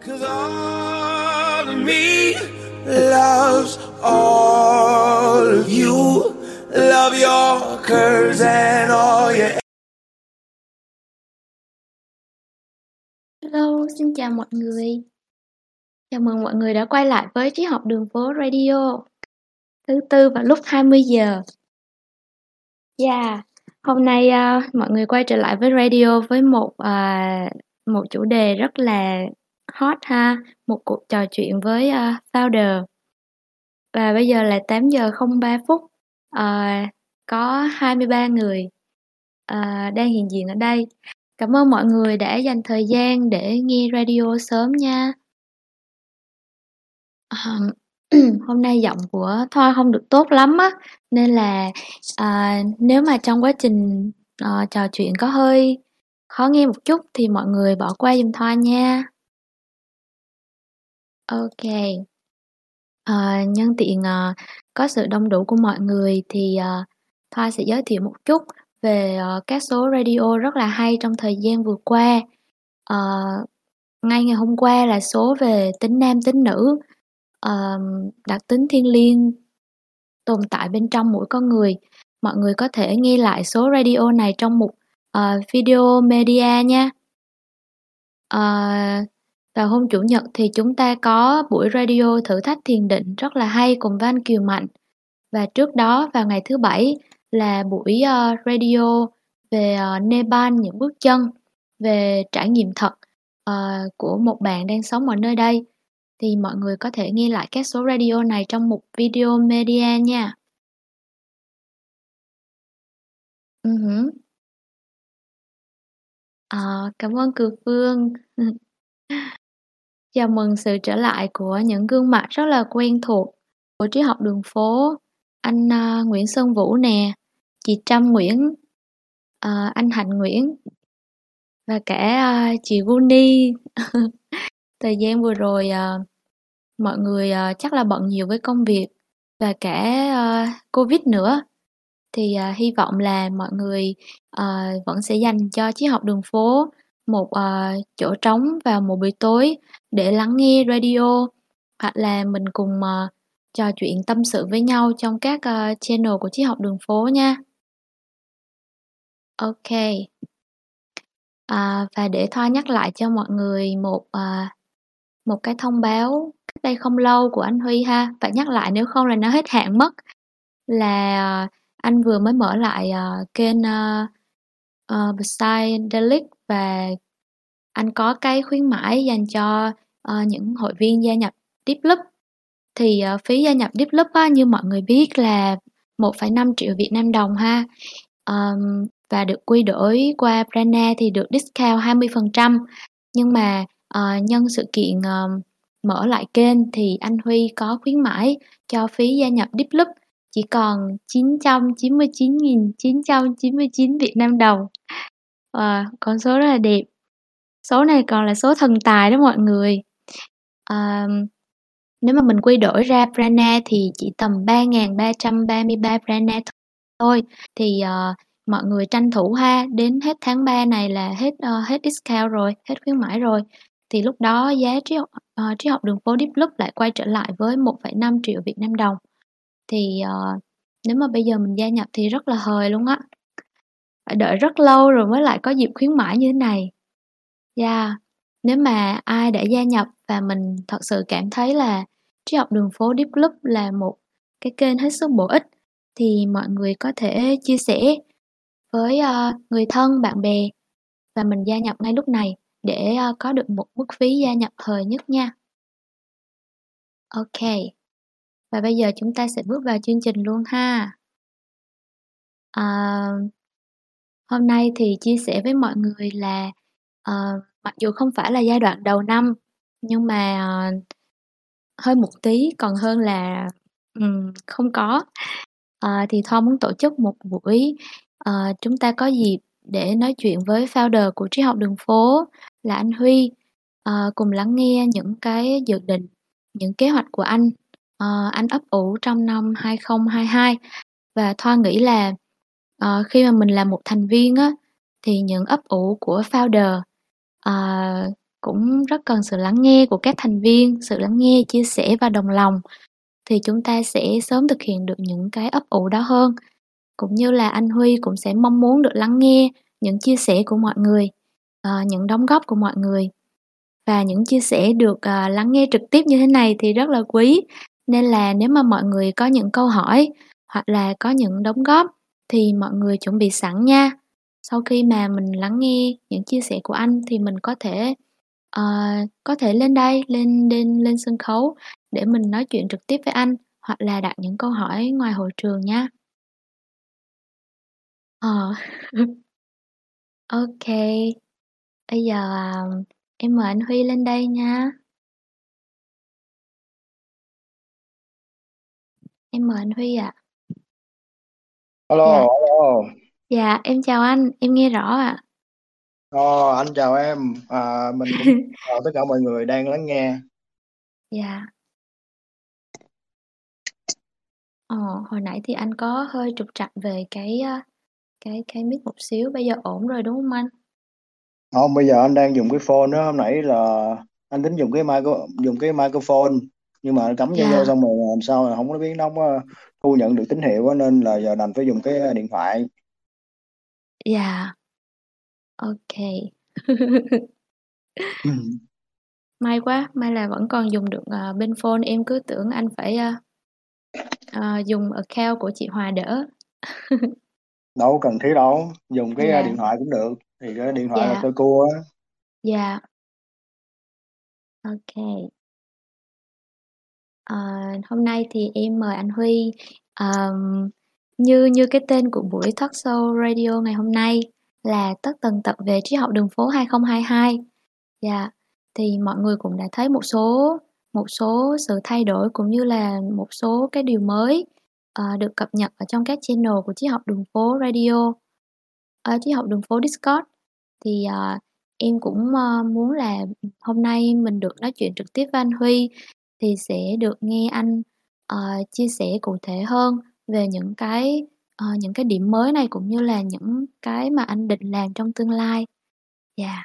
Cause all of me loves all of you. Love your curves and all your Hello, xin chào mọi người. Chào mừng mọi người đã quay lại với Trí học đường phố Radio. Thứ tư vào lúc 20 giờ. Yeah, hôm nay uh, mọi người quay trở lại với radio với một uh, một chủ đề rất là hot ha, một cuộc trò chuyện với uh, founder. Và bây giờ là 8 giờ 03 phút. Uh, có 23 người uh, đang hiện diện ở đây. Cảm ơn mọi người đã dành thời gian để nghe radio sớm nha. uh, hôm nay giọng của Thoa không được tốt lắm á, nên là à, nếu mà trong quá trình à, trò chuyện có hơi khó nghe một chút thì mọi người bỏ qua giùm Thoa nha. Ok. À, nhân tiện à, có sự đông đủ của mọi người thì à, Thoa sẽ giới thiệu một chút về à, các số radio rất là hay trong thời gian vừa qua. À, ngay ngày hôm qua là số về tính nam tính nữ, à, đặc tính thiên liêng tồn tại bên trong mỗi con người. Mọi người có thể nghe lại số radio này trong một uh, video media nha. Uh, vào hôm Chủ nhật thì chúng ta có buổi radio thử thách thiền định rất là hay cùng Văn Kiều Mạnh. Và trước đó vào ngày thứ bảy là buổi uh, radio về uh, Nepal những bước chân về trải nghiệm thật uh, của một bạn đang sống ở nơi đây thì mọi người có thể nghe lại các số radio này trong một video media nha. Uh-huh. À, cảm ơn Cừ Phương. Chào mừng sự trở lại của những gương mặt rất là quen thuộc của triết học đường phố. Anh uh, Nguyễn Sơn Vũ nè, chị Trâm Nguyễn, uh, anh Hạnh Nguyễn và cả uh, chị Guni. Thời gian vừa rồi uh, mọi người uh, chắc là bận nhiều với công việc và cả uh, Covid nữa thì uh, hy vọng là mọi người uh, vẫn sẽ dành cho triết học đường phố một uh, chỗ trống vào một buổi tối để lắng nghe radio hoặc là mình cùng uh, trò chuyện tâm sự với nhau trong các uh, channel của triết học đường phố nha. Ok. À, và để Thoa nhắc lại cho mọi người một uh, một cái thông báo cách đây không lâu của anh Huy ha. Phải nhắc lại nếu không là nó hết hạn mất. Là uh, anh vừa mới mở lại uh, kênh uh, uh, Psydelic và anh có cái khuyến mãi dành cho uh, những hội viên gia nhập Deep Loop thì uh, phí gia nhập Deep Loop á, như mọi người biết là 1,5 triệu Việt Nam đồng ha um, và được quy đổi qua Prana thì được discount 20% nhưng mà uh, nhân sự kiện uh, mở lại kênh thì anh Huy có khuyến mãi cho phí gia nhập Deep Loop chỉ còn 999.999 Việt Nam đồng. Wow, con số rất là đẹp. Số này còn là số thần tài đó mọi người. À, nếu mà mình quy đổi ra prana thì chỉ tầm 3.333 prana thôi. Thì uh, mọi người tranh thủ ha, đến hết tháng 3 này là hết uh, hết discount rồi, hết khuyến mãi rồi. Thì lúc đó giá trí học, uh, trí học đường phố Deep Loop lại quay trở lại với 1,5 triệu Việt Nam đồng. Thì uh, nếu mà bây giờ mình gia nhập thì rất là hời luôn á. Phải đợi rất lâu rồi mới lại có dịp khuyến mãi như thế này. Yeah. Nếu mà ai đã gia nhập và mình thật sự cảm thấy là triết học đường phố Deep Club là một cái kênh hết sức bổ ích thì mọi người có thể chia sẻ với uh, người thân, bạn bè và mình gia nhập ngay lúc này để uh, có được một mức phí gia nhập hời nhất nha. Ok. Và bây giờ chúng ta sẽ bước vào chương trình luôn ha. uh, hôm nay thì chia sẻ với mọi người là uh, mặc dù không phải là giai đoạn đầu năm nhưng mà uh, hơi một tí còn hơn là um, không có. Uh, thì Thoa muốn tổ chức một buổi uh, chúng ta có dịp để nói chuyện với founder của triết học đường phố là anh Huy uh, cùng lắng nghe những cái dự định những kế hoạch của anh uh, anh ấp ủ trong năm 2022 và Thoa nghĩ là uh, khi mà mình là một thành viên á thì những ấp ủ của founder Ờ, cũng rất cần sự lắng nghe của các thành viên, sự lắng nghe, chia sẻ và đồng lòng thì chúng ta sẽ sớm thực hiện được những cái ấp ủ đó hơn. Cũng như là anh Huy cũng sẽ mong muốn được lắng nghe những chia sẻ của mọi người, ờ, những đóng góp của mọi người. Và những chia sẻ được, à, lắng nghe trực tiếp như thế này thì rất là quý, nên là nếu mà mọi người có những câu hỏi hoặc là có những đóng góp thì mọi người chuẩn bị sẵn nha. Sau khi mà mình lắng nghe những chia sẻ của anh thì mình có thể, ờ, có thể lên đây, lên lên lên sân khấu để mình nói chuyện trực tiếp với anh hoặc là đặt những câu hỏi ngoài hội trường nha. Ờ. Ô Bây giờ, à, em mời anh Huy lên đây nha. Em mời anh Huy ạ. Alo, Dạ. alo. Dạ, em chào anh, em nghe rõ ạ. Ờ, anh chào em. À, mình cũng chào tất cả mọi người đang lắng nghe. Dạ. Ờ, hồi nãy thì anh có hơi trục trặc về cái, cái cái mic một xíu, bây giờ ổn rồi, đúng không anh? Không, bây giờ anh đang dùng cái phone đó, hôm nãy là anh tính dùng cái micro dùng cái microphone nhưng mà cắm vô vô Dạ. xong rồi làm sao là không có biết nó không có thu nhận được tín hiệu á nên là giờ đành phải dùng cái điện thoại. Dạ. OK. May quá, may là vẫn còn dùng được, ờ, bên phone, em cứ tưởng anh phải, ơ, ờ, dùng account của chị Hòa đỡ. Đâu cần thiết đâu, dùng cái Dạ. điện thoại cũng được, thì cái điện thoại là Dạ. tôi cua á. Dạ. OK. Ờ, hôm nay thì em mời anh Huy, ờm, như như cái tên của buổi talk show radio ngày hôm nay là Tất tần tật về triết học đường phố 2022. Dạ, thì mọi người cũng đã thấy một số một số sự thay đổi cũng như là một số cái điều mới, uh, được cập nhật ở trong các channel của Triết học đường phố radio, ờ, Triết học đường phố Discord. Thì, uh, em cũng, uh, muốn là, hôm nay mình được nói chuyện trực tiếp với anh Huy thì sẽ được nghe anh, uh, chia sẻ cụ thể hơn về những cái, ờ, những cái điểm mới này cũng như là những cái mà anh định làm trong tương lai. Dạ.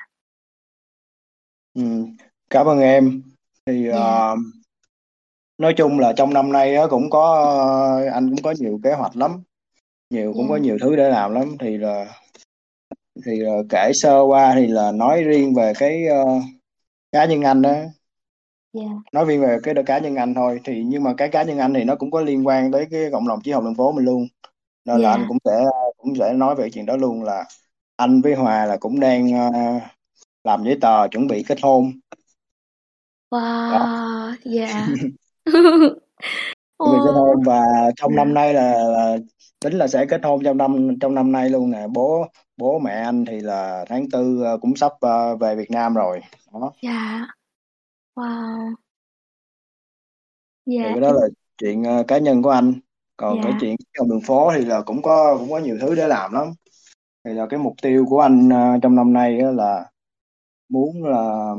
Ừm, cảm ơn em. Thì, Dạ. ờ, nói chung là trong năm nay á cũng có anh cũng có nhiều kế hoạch lắm, nhiều cũng có Dạ. nhiều thứ để làm lắm. Thì là thì là kể sơ qua thì là nói riêng về cái, ơ, cá nhân anh á. Dạ. Nói riêng về cái cá nhân anh thôi, thì nhưng mà cái cá nhân anh thì nó cũng có liên quan tới cái cộng đồng triết học đường phố mình luôn, nên là anh Dạ. cũng sẽ cũng sẽ nói về chuyện đó luôn là anh với Hòa là cũng đang, ơ, làm giấy tờ chuẩn bị kết hôn. Đó. Wow! Dạ. Chuẩn bị kết Ồ! hôn và trong năm nay là là tính là sẽ kết hôn trong năm trong năm nay luôn nè. Bố bố mẹ anh thì là tháng Tư, ơ, cũng sắp, ơ, về Việt Nam rồi, đó. Dạ. Wow! Thì Dạ, cái đó em là chuyện, ơ, cá nhân của anh, còn cái Dạ. chuyện học đường phố thì là cũng có cũng có nhiều thứ để làm lắm. Thì là cái mục tiêu của anh, ơ, trong năm nay á là muốn là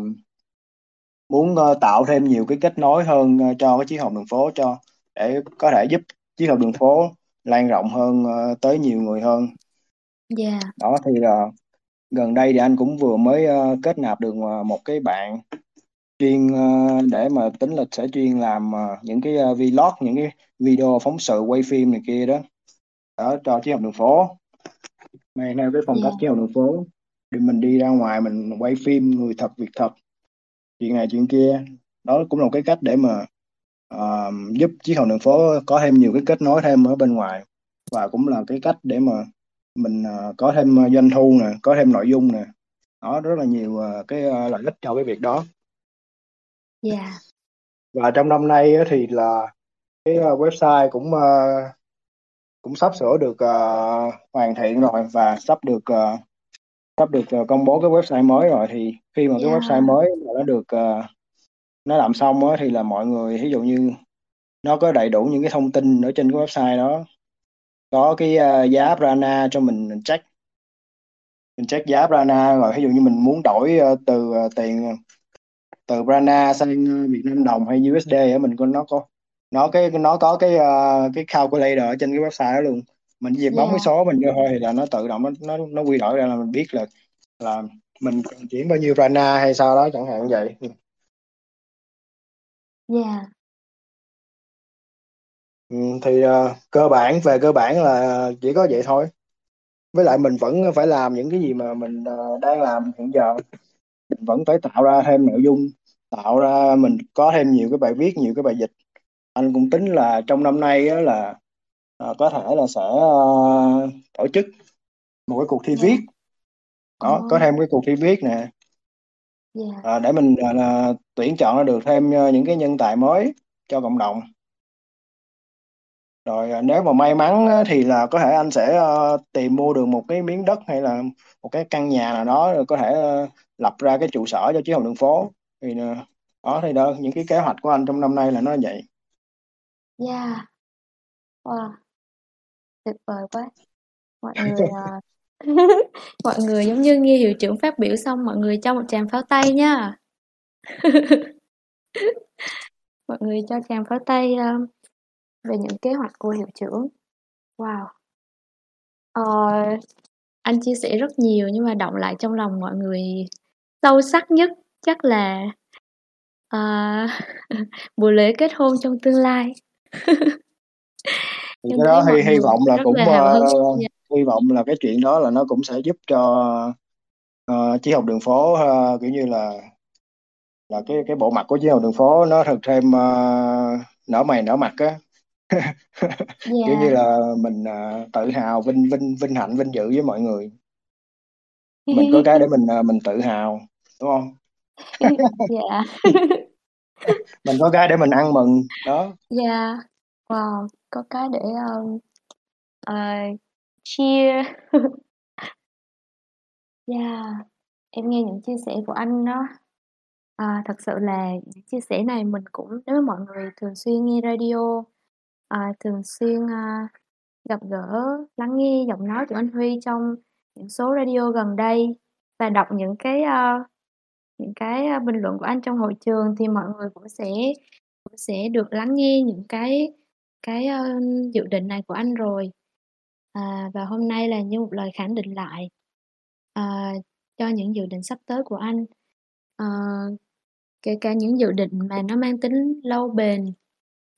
muốn, ơ, tạo thêm nhiều cái kết nối hơn, ơ, cho cái triết học đường phố cho để có thể giúp triết học đường phố lan rộng hơn, ơ, tới nhiều người hơn. Dạ. Đó, thì là gần đây thì anh cũng vừa mới, ơ, kết nạp được, ờ, một cái bạn chuyên, ơ, để mà tính là sẽ chuyên làm, ờ, những cái, ơ, vlog, những cái video phóng sự quay phim này kia đó, đó, cho triết học đường phố. Mang theo cái phong cách Dạ. triết học đường phố, để mình đi ra ngoài mình quay phim người thật việc thật, chuyện này chuyện kia. Đó cũng là một cái cách để mà, ờ, giúp triết học đường phố có thêm nhiều cái kết nối thêm ở bên ngoài, và cũng là cái cách để mà mình, ờ, có thêm, doanh thu nè, có thêm nội dung nè. Đó, rất là nhiều, ờ, cái, ơ, lợi ích cho cái việc đó. Dạ. Và trong năm nay thì là cái, ơ, website cũng, ơ, cũng sắp sửa được, ờ, hoàn thiện rồi và sắp được, ờ, sắp được, ờ, công bố cái website mới rồi. Thì khi mà cái Dạ. website mới nó được, ờ, nó làm xong á thì là mọi người thí dụ như nó có đầy đủ những cái thông tin ở trên cái website đó, có cái, a, giá Prana cho mình mình check. Mình check giá Prana rồi thí dụ như mình muốn đổi, ơ, từ, ờ, tiền, ờ, từ Prana sang, ơ, Việt Nam đồng hay USD á, mình coi nó có nó cái nó có cái, ơ, cái calculator ở trên cái website đó luôn. Mình chỉ việc bấm cái Dạ. số mình vô thôi thì là nó tự động nó nó nó quy đổi ra là mình biết là là mình cần chuyển bao nhiêu prana hay sao đó chẳng hạn vậy Yeah. ừ, thì uh, cơ bản về cơ bản là chỉ có vậy thôi với lại mình vẫn phải làm những cái gì mà mình uh, đang làm hiện giờ mình vẫn phải tạo ra thêm nội dung tạo ra mình có thêm nhiều cái bài viết nhiều cái bài dịch anh cũng tính là trong năm nay á, là uh, có thể là sẽ uh, tổ chức một cái cuộc thi Yeah. viết đó có Ồ. thêm cái cuộc thi viết nè Yeah. à, để mình à, là tuyển chọn ra được thêm à, những cái nhân tài mới cho cộng đồng rồi à, nếu mà may mắn thì là có thể anh sẽ à, tìm mua được một cái miếng đất hay là một cái căn nhà nào đó rồi có thể à, lập ra cái trụ sở cho chí học đường phố thì à, đó thì đó những cái kế hoạch của anh trong năm nay là nó vậy Yeah. Wow. Tuyệt vời quá. Mọi người à, mọi người giống như nghe hiệu trưởng phát biểu xong mọi người cho một tràng pháo tay nha. Mọi người cho tràng pháo tay à, về những kế hoạch của hiệu trưởng. Wow. Ờ, anh chia sẻ rất nhiều nhưng mà động lại trong lòng mọi người sâu sắc nhất chắc là à, buổi lễ kết hôn trong tương lai. thì Em cái thấy đó mọi hy hy người vọng là rất cũng là hào hứng. ờ, Dạ. hy vọng là cái chuyện đó là nó cũng sẽ giúp cho uh, chí học đường phố ờ, kiểu như là là cái cái bộ mặt của chí học đường phố nó thật thêm ờ, nở mày nở mặt á kiểu như Dạ. là mình à, tự hào vinh vinh vinh hạnh vinh dự với mọi người mình có cái để mình à, mình tự hào đúng không Dạ. mình có cái để mình ăn mừng đó Dạ. Wow, có cái để um, ờ, cheer. Yeah. Em nghe những chia sẻ của anh đó. À, thật sự là những chia sẻ này mình cũng nếu mà mọi người thường xuyên nghe radio, à, thường xuyên à, gặp gỡ, lắng nghe giọng nói của anh Huy trong những số radio gần đây và đọc những cái uh, những cái ờ, bình luận của anh trong hội trường thì mọi người cũng sẽ cũng sẽ được lắng nghe những cái cái uh, dự định này của anh rồi. À, và hôm nay là như một lời khẳng định lại à, cho những dự định sắp tới của anh. Ờ, kể cả những dự định mà nó mang tính lâu bền.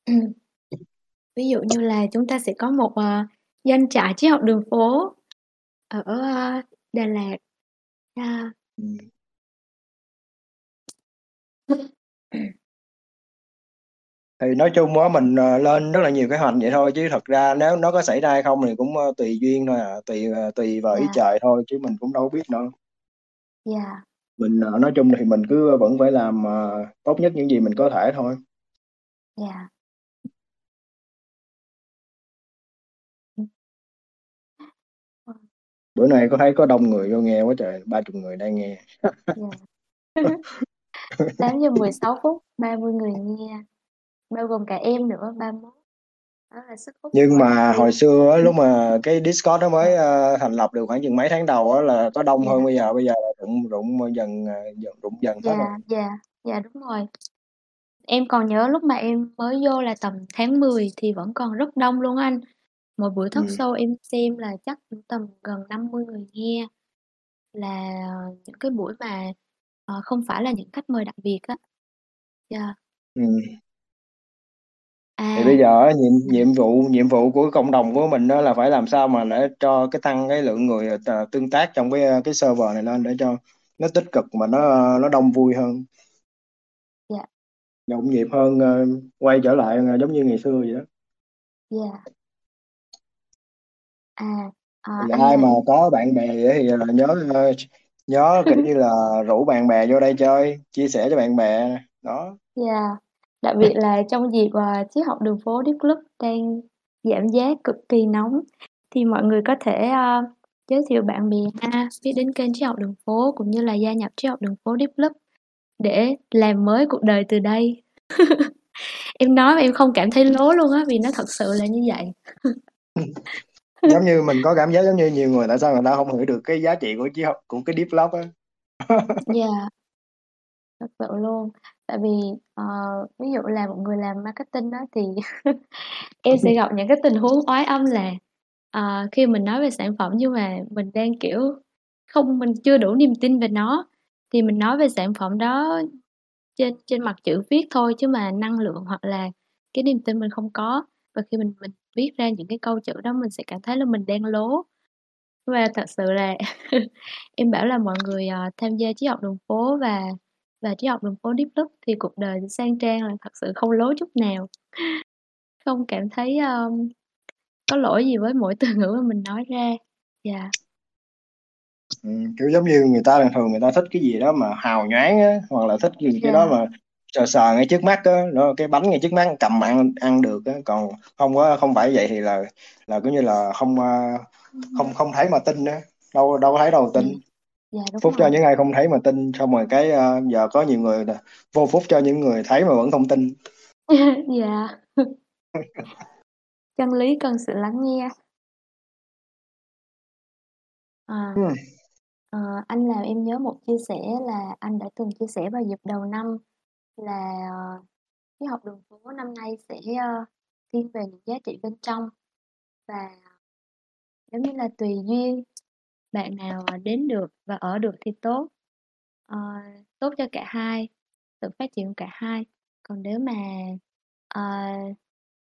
Ví dụ như là chúng ta sẽ có một uh, doanh trại triết học đường phố ở ờ, Đà Lạt. Yeah. Ừ. thì nói chung á mình à, lên rất là nhiều kế hoạch vậy thôi chứ thật ra nếu nó có xảy ra hay không thì cũng à, tùy duyên thôi à tùy à, tùy vào ý Dạ. trời thôi chứ mình cũng đâu có biết đâu Dạ. mình à, nói chung thì mình cứ vẫn phải làm à, tốt nhất những gì mình có thể thôi Dạ. Bữa nay có thấy có đông người vô nghe quá trời ba chục người đang nghe Dạ. 8 giờ 16 phút, 30 người nghe, bao gồm cả em nữa, 31. Đó là sức hút nhưng mà hồi xưa á, lúc mà cái Discord nó mới à, thành lập được khoảng chừng mấy tháng đầu á là có đông Dạ. hơn bây giờ bây giờ rụng rụng dần à, dần rụng dần hết rồi Dạ, dạ, dạ đúng rồi. Em còn nhớ lúc mà em mới vô là tầm tháng 10 thì vẫn còn rất đông luôn anh. Một buổi talk show em xem là chắc cũng tầm gần 50 người nghe. Là những cái buổi mà ờ, không phải là những khách mời đặc biệt á. Dạ. Ừ. thì À, bây giờ á, nhiệm dạ. nhiệm vụ nhiệm vụ của cộng đồng của mình đó là phải làm sao mà để cho cái tăng cái lượng người à, tương tác trong cái cái server này lên để cho nó tích cực mà nó nó đông vui hơn Dạ, nhộn nhịp hơn à, quay trở lại giống như ngày xưa vậy đó dạ. À, ờ, thì anh ai mà có bạn bè vậy thì à, nhớ à, nhớ kiểu như là rủ bạn bè vô đây chơi chia sẻ cho bạn bè đó Dạ, đặc biệt là trong dịp à, triết học đường phố Deep Club đang giảm giá cực kỳ nóng thì mọi người có thể à, giới thiệu bạn bè ha biết đến kênh triết học đường phố cũng như là gia nhập triết học đường phố Deep Club để làm mới cuộc đời từ đây. Em nói mà em không cảm thấy lố luôn á vì nó thật sự là như vậy. giống như mình có cảm giác giống như nhiều người tại sao người ta không hiểu được cái giá trị của triết học của cái deep love á Dạ, thật sự luôn. Tại vì uh, ví dụ là một người làm marketing đó thì em sẽ gặp những cái tình huống oái âm là uh, khi mình nói về sản phẩm nhưng mà mình đang kiểu không mình chưa đủ niềm tin về nó, thì mình nói về sản phẩm đó trên trên mặt chữ viết thôi chứ mà năng lượng hoặc là cái niềm tin mình không có. Và khi mình mình viết ra những cái câu chữ đó mình sẽ cảm thấy là mình đang lố. Và thật sự là em bảo là mọi người, ờ, tham gia triết học đường phố và và triết học đường phố Deep Loop thì cuộc đời sang trang là thật sự không lố chút nào. Không cảm thấy, ờm, có lỗi gì với mỗi từ ngữ mà mình nói ra. Dạ. Ừm, kiểu, giống như người ta thường thường người ta thích cái gì đó mà hào nhoáng á, hoặc là thích gì cái đó Dạ. mà sờ sờ ngay trước mắt á, nó cái bánh ngay trước mắt cầm ăn ăn được á, còn không có không phải vậy thì là là, kiểu như là, không, a, không không thấy mà tin á, đâu đâu có thấy đâu Dạ. tin. Dạ, đúng Phúc cho rồi. những ai không thấy mà tin, xong rồi cái, a, giờ có nhiều người vô phúc cho những người thấy mà vẫn không tin. Dạ. Chân lý cần sự lắng nghe. À. Ừm. Ờ, anh làm em nhớ một chia sẻ là anh đã từng chia sẻ vào dịp đầu năm là, ờ, cái học đường phố năm nay sẽ, ờ, thiên về những giá trị bên trong. Và giống như là tùy duyên, bạn nào, đến được và ở được thì tốt, uh, tốt cho cả hai, sự phát triển của cả hai. Còn nếu mà, uh,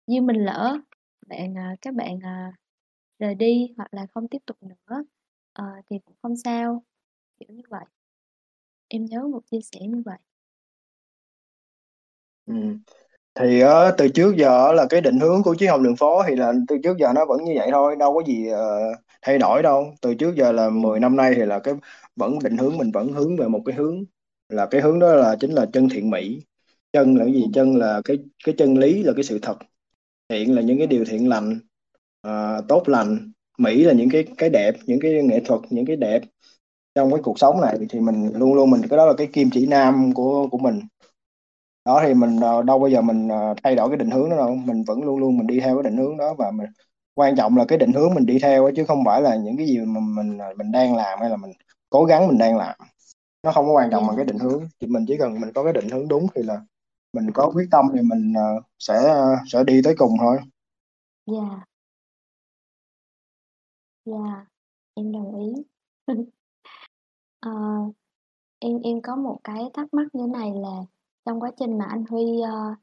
như mình lỡ, bạn, uh, các bạn, uh, rời đi hoặc là không tiếp tục nữa, uh, thì cũng không sao, kiểu như vậy. Em nhớ một chia sẻ như vậy. Ừm. Thì á, từ trước giờ á là cái định hướng của triết học đường phố thì là từ trước giờ nó vẫn như vậy thôi, đâu có gì, ờ, thay đổi đâu. Từ trước giờ là 10 năm nay thì là cái vẫn định hướng mình vẫn hướng về một cái hướng, là cái hướng đó là chính là chân thiện mỹ. Chân là cái gì? Chân là cái cái chân lý, là cái sự thật, thiện là những cái điều thiện lành, ờ, tốt lành, mỹ là những cái cái đẹp, những cái nghệ thuật, những cái đẹp trong cái cuộc sống này thì mình luôn luôn mình cái đó là cái kim chỉ nam của của mình. Đó, thì mình, ờ, đâu bao giờ mình, ờ, thay đổi cái định hướng đó đâu, mình vẫn luôn luôn mình đi theo cái định hướng đó và mình quan trọng là cái định hướng mình đi theo đó, chứ không phải là những cái gì mà mình, ờ, mình đang làm hay là mình cố gắng mình đang làm. Nó không có quan trọng bằng cái định hướng, thì mình chỉ cần mình có cái định hướng đúng thì là mình có quyết tâm thì mình, sẽ, sẽ đi tới cùng thôi. Yeah. Yeah, em đồng ý. Ờ, em em có một cái thắc mắc như này là trong quá trình mà anh Huy, ơ,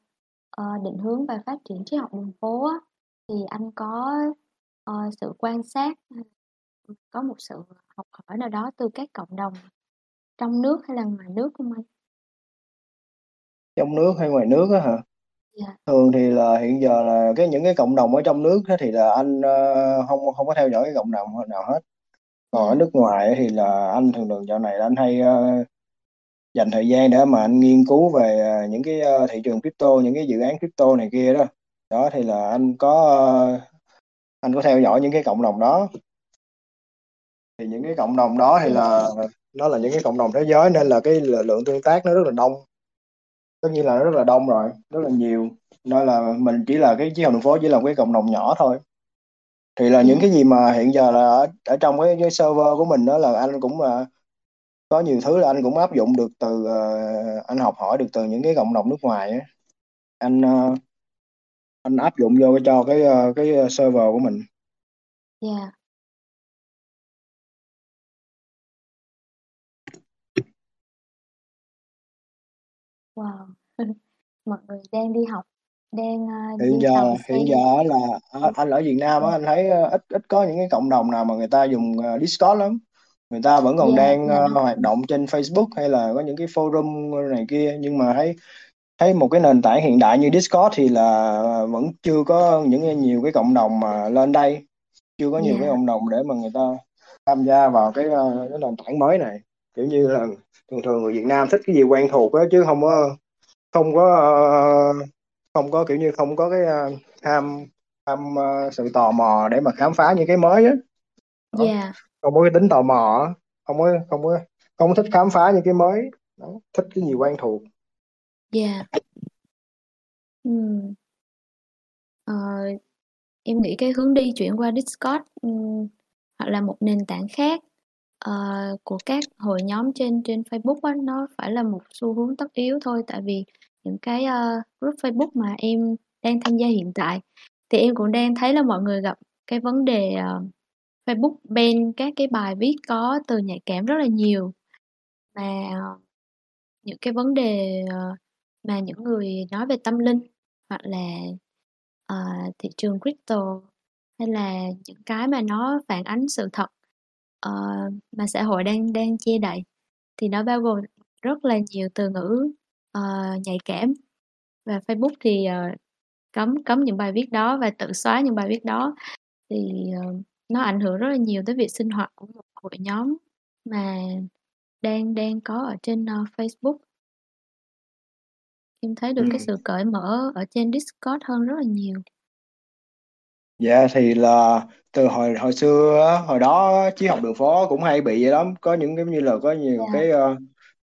ờ, định hướng và phát triển triết học đường phố á, thì anh có, ờ, sự quan sát có một sự học hỏi nào đó từ các cộng đồng trong nước hay là ngoài nước không anh? Trong nước hay ngoài nước á hả? Dạ. Thường thì là hiện giờ là cái những cái cộng đồng ở trong nước thì là anh, ơ, hông hông có theo dõi cái cộng đồng nào hết. Còn ở Yeah. nước ngoài thì là anh thường thường dạo này là anh hay, ơ, dành thời gian để mà anh nghiên cứu về, à, những cái, à, thị trường crypto, những cái dự án crypto này kia đó. Đó, thì là anh có, anh có theo dõi những cái cộng đồng đó. Thì những cái cộng đồng đó thì là nó là những cái cộng đồng thế giới nên là cái lượng tương tác nó rất là đông. Tất nhiên là nó rất là đông rồi, rất là nhiều, nên là mình chỉ là cái triết học đường phố chỉ là một cái cộng đồng nhỏ thôi. Thì là những cái gì mà hiện giờ là ở ở trong cái cái server của mình đó là anh cũng, à, có nhiều thứ là anh cũng áp dụng được từ, ờ, anh học hỏi được từ những cái cộng đồng nước ngoài á. Anh, ơ, anh áp dụng vô cho cái, ơ, cái, server của mình. Yeah. Wow! Mọi người đang đi học, đang, đi Hiện giờ tàu xe hiện giờ là ở anh ở Việt Nam á, anh thấy, ít ít có những cái cộng đồng nào mà người ta dùng, Discord lắm. Người ta vẫn còn Yeah, đang, yeah, đúng hoạt động trên Facebook hay là có những cái forum, này kia, nhưng mà thấy thấy một cái nền tảng hiện đại như Discord thì là vẫn chưa có những cái nhiều cái cộng đồng mà lên đây, chưa có nhiều cái Yeah. cộng đồng để mà người ta tham gia vào cái, ơ, cái nền tảng mới này. Kiểu như là, thường thường người Việt Nam thích cái gì quen thuộc á, chứ hông có không có, không có, kiểu như, không có cái, ham ham, sự tò mò để mà khám phá những cái mới á. Đó, Yeah không có cái tính tò mò không có không có không có thích khám phá những cái mới, đó, thích cái gì quen thuộc. Yeah. ừ. Ờ, em nghĩ cái hướng đi chuyển qua Discord, um, hoặc là một nền tảng khác, uh, của các hội nhóm trên trên Facebook á, nó phải là một xu hướng tất yếu thôi. Tại vì những cái, uh, group Facebook mà em đang tham gia hiện tại thì em cũng đang thấy là mọi người gặp cái vấn đề, uh, Facebook ban các cái bài viết có từ nhạy cảm rất là nhiều. Mà, ờ, những cái vấn đề, ờ, mà những người nói về tâm linh hoặc là, uh, thị trường crypto hay là những cái mà nó phản ánh sự thật, uh, mà xã hội đang đang che đậy, thì nó bao gồm rất là nhiều từ ngữ, uh, nhạy cảm. Và Facebook thì, uh, cấm cấm những bài viết đó và tự xóa những bài viết đó, thì, uh, nó ảnh hưởng rất là nhiều tới việc sinh hoạt của một hội nhóm mà đang đang có ở trên, ơ, Facebook. Em thấy được cái Ừm. sự cởi mở ở trên Discord hơn rất là nhiều. Dạ, thì là từ hồi hồi xưa hồi đó Triết học đường phố cũng hay bị vậy lắm, có những giống như là có nhiều Dạ. cái, ơ,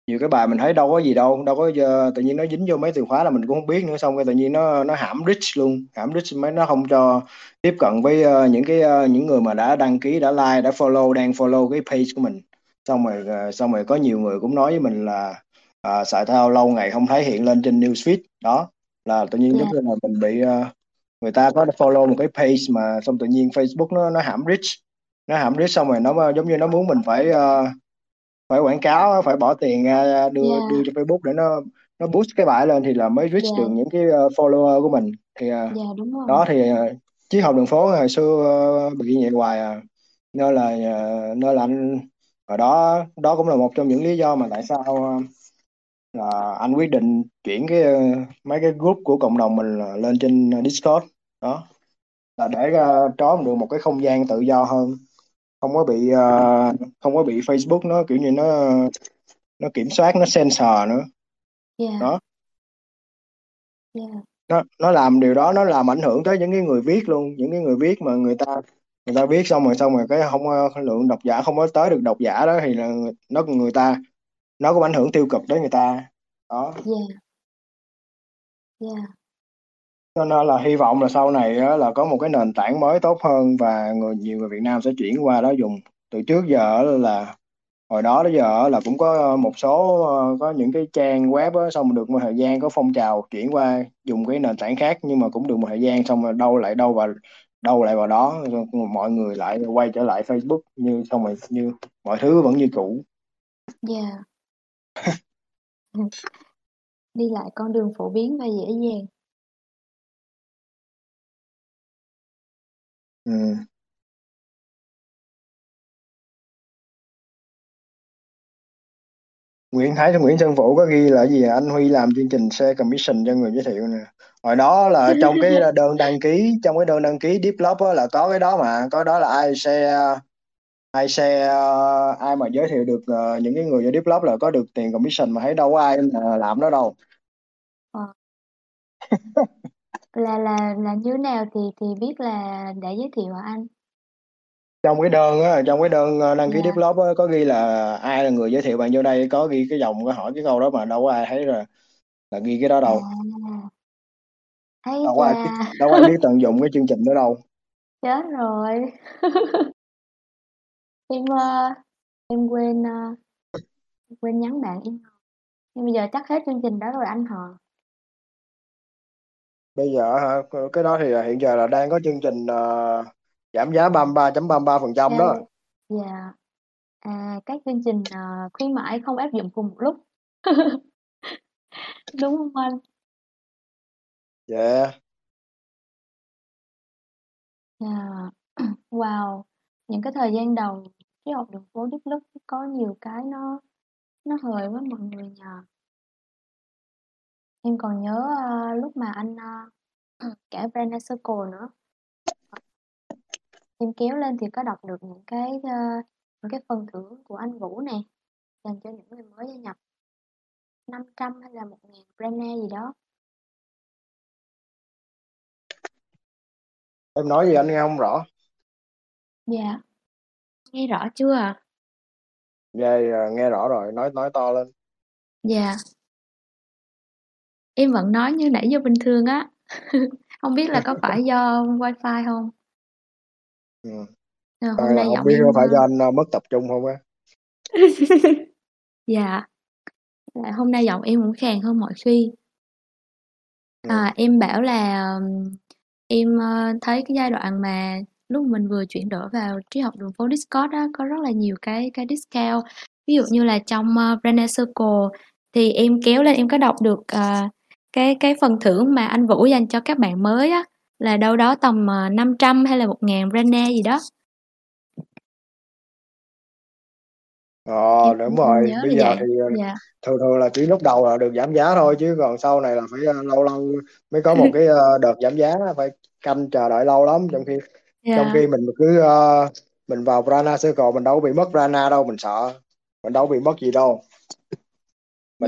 nhiều cái bài mình thấy đâu có gì đâu, đâu có ơ, tự nhiên nó dính vô mấy từ khóa là mình cũng hông biết nữa, xong cái tự nhiên nó nó hãm reach luôn, hãm reach mấy nó hông cho tiếp cận với, ơ, những cái, ơ, những người mà đã đăng ký, đã like, đã follow, đang follow cái page của mình. Xong rồi, ờ, xong rồi có nhiều người cũng nói với mình là, à, "Xài tao lâu ngày hông thấy hiện lên trên newsfeed." Đó, là tự nhiên giống như là mình bị, ơ người ta có follow một cái page mà xong tự nhiên Facebook nó nó hãm reach, nó hãm reach xong rồi nó, giống như, nó muốn mình phải, ơ, phải quảng cáo phải bỏ tiền ra đưa Dạ. đưa cho Facebook để nó nó boost cái bài lên thì là mới reach Dạ. được những cái, ơ, follower của mình. Thì, ờ, Dạ, đúng rồi. đó thì, ờ, Triết học đường phố hồi xưa, bị vậy hoài à, nên là, ờ, nên là anh hồi đó đó cũng là một trong những lý do mà tại sao, là anh quyết định chuyển cái, mấy cái group của cộng đồng mình lên trên, Discord. Đó, là để ra có được một cái không gian tự do hơn, không có bị, ờ, không có bị Facebook nó, kiểu như, nó nó kiểm soát, nó censor nữa. Dạ. Đó. Dạ. Nó nó làm điều đó nó làm ảnh hưởng tới những cái người viết luôn, những cái người viết mà người ta người ta viết xong rồi xong rồi cái hông, ơ, lượng độc giả không có tới được độc giả đó thì là nó người ta nó cũng ảnh hưởng tiêu cực tới người ta. Đó. Dạ. Dạ. Cho nên là hy vọng là sau này á là có một cái nền tảng mới tốt hơn và người nhiều người Việt Nam sẽ chuyển qua đó dùng. Từ trước giờ á là hồi đó tới giờ á là cũng có một số, ờ, có những cái trang web á, xong được một thời gian có phong trào chuyển qua dùng cái nền tảng khác, nhưng mà cũng được một thời gian xong rồi đâu lại đâu vào đâu lại vào đó, rồi mọi người lại quay trở lại Facebook như xong rồi như mọi thứ vẫn như cũ. Dạ. Đi lại con đường phổ biến và dễ dàng. Ừm. Nguyễn thấy Nguyễn Xuân Vũ có ghi là gì à, anh Huy làm chương trình share commission cho người giới thiệu nè. Hồi đó là trong cái đơn đăng ký trong cái đơn đăng ký Deeplob á là có cái đó mà, có đó là ai share ai share, ai mà giới thiệu được, ờ, những cái người vô Deeplob là có được tiền commission mà thấy đâu có ai là làm đó đâu. Ờ. Là là là như nào thì thì biết là đã giới thiệu hả anh? Trong cái đơn á, trong cái đơn, ơ, đăng ký Dạ. Deeplob á có ghi là ai là người giới thiệu bạn vô đây, có ghi cái dòng có hỏi cái câu đó mà đâu có ai thấy là là ghi cái đó đâu. À. Ái Đâu có ai biết chà! đâu có ai biết tận dụng cái chương trình đó đâu. Chết rồi! Em, ơ, em quên, ơ, quên nhắn bạn em nhưng bây giờ chắc hết chương trình đó rồi anh hả? Bây giờ hả, cái đó thì, hiện giờ là đang có chương trình, ờ, giảm giá 33.33% Dạ, đó. dạ. À, các chương trình, ờ, khuyến mãi không áp dụng cùng một lúc. Đúng hông anh? Yeah. Yeah. Wow! Những cái thời gian đầu Triết học đường phố Deeploop có nhiều cái nó nó hời với mọi người nhỉ? Em còn nhớ, ơ, lúc mà anh, ơ, kể Branded Circle nữa. Em kéo lên thì có đọc được những cái, ơ, những cái phần thưởng của anh Vũ nè, dành cho những người mới gia nhập. 500 hay là 1.000 Branded gì đó. Em nói gì anh nghe hông rõ. Dạ. Nghe rõ chưa ạ? Yeah, nghe rõ rồi, nói nói to lên. Dạ. Em vẫn nói như nãy giờ bình thường á. Hông biết là có phải do wifi hông? Ừm. Ờ, Hay hôm là nay hông giọng biết có em, phải do ơ anh, ơ, mất tập trung hông á? Dạ. Dạ, hôm nay giọng em cũng khàn hơn mọi khi. Ừm. À, em bảo là, em, ơ, thấy cái giai đoạn mà lúc mình vừa chuyển đổi vào triết học đường phố Discord á, có rất là nhiều cái cái discount. Ví dụ như là trong uh, Brand Circle thì em kéo lên em có đọc được uh, cái cái phần thưởng mà anh Vũ dành cho các bạn mới á là đâu đó tầm uh, 500 hay là 1.000 Brand gì đó. Ờ đúng rồi, bây giờ vậy. thì ờ, Dạ. thường thường là chỉ lúc đầu là được giảm giá thôi chứ còn sau này là phải ờ, lâu lâu mới có một cái ờ, đợt giảm giá phải canh chờ đợi lâu lắm trong khi trong Dạ. khi mình cứ ờ, mình vào Prana Circle mình đâu có bị mất Prana đâu mình sợ mình đâu có bị mất gì đâu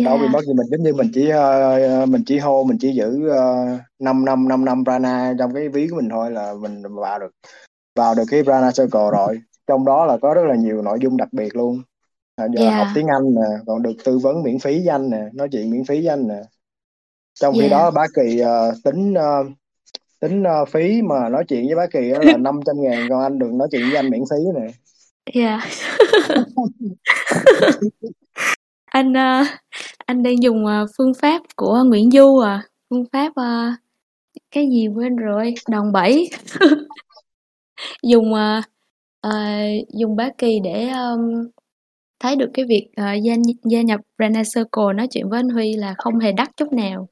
đâu có bị Dạ. mất gì mình giống như mình chỉ ờ, mình chỉ hô mình chỉ giữ uh, 5 năm 5 năm Prana trong cái ví của mình thôi là mình vào được vào được cái Prana Circle rồi trong đó là có rất là nhiều nội dung đặc biệt luôn À, giờ học Dạ. tiếng Anh nè còn được tư vấn miễn phí với anh nè nói chuyện miễn phí với anh nè trong khi Dạ. đó bá Kỳ ờ, tính ờ, tính ờ, phí mà nói chuyện với bá Kỳ đó là 500 ngàn còn anh được nói chuyện với anh miễn phí nè Dạ. Anh, ơ, anh đang dùng, ờ, phương pháp của Nguyễn Du à, phương pháp, ơ, cái gì quên rồi, đòn bẩy. Dùng, ờ, ờ, dùng bá Kỳ để, ờm, thấy được cái việc, ờ, gia gia nhập Brand Circle nói chuyện với anh Huy là không hề đắt chút nào.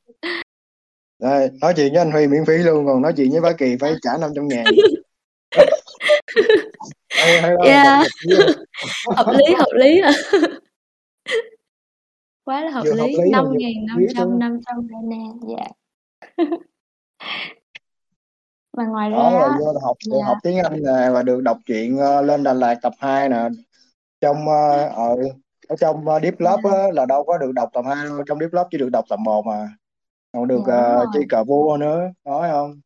Đây, nói chuyện với anh Huy miễn phí luôn còn nói chuyện với bá Kỳ phải trả 500 ngàn hay, Yeah. hợp lý không? Hợp lý, hợp lý à. Quá là hợp vừa hợp lý, lý mà vừa 5.500, nữa 500 Brand, dạ. Và ngoài ra đó á vô học dạ. học tiếng Anh nè và được đọc truyện ờ, lên Đà Lạt tập 2 nè trong ờ, ở ở trong uh, Deep Love Dạ. á, là đâu có được đọc tập 2 đâu trong Deep Love chỉ được đọc tập 1 mà còn được Dạ, uh, chơi cờ vua nữa nói không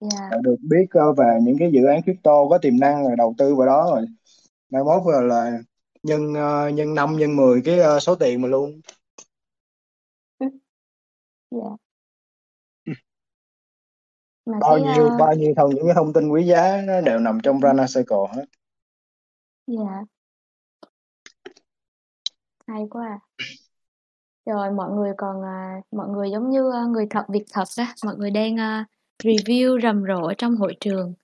Dạ. Được biết uh, về những cái dự án crypto có tiềm năng rồi đầu tư vào đó rồi mai mốt là, là nhân uh, nhân 5 nhân 10 cái uh, số tiền mà luôn Dạ. Mà bao cái, nhiêu ơ bao nhiêu thông những cái thông tin quý giá nó đều nằm trong Prana Circle hết Dạ. Hay quá à. Rồi mọi người còn, à, mọi người giống như, ơ, người thật việc thật á, mọi người đang, a, review rầm rộ ở trong hội trường.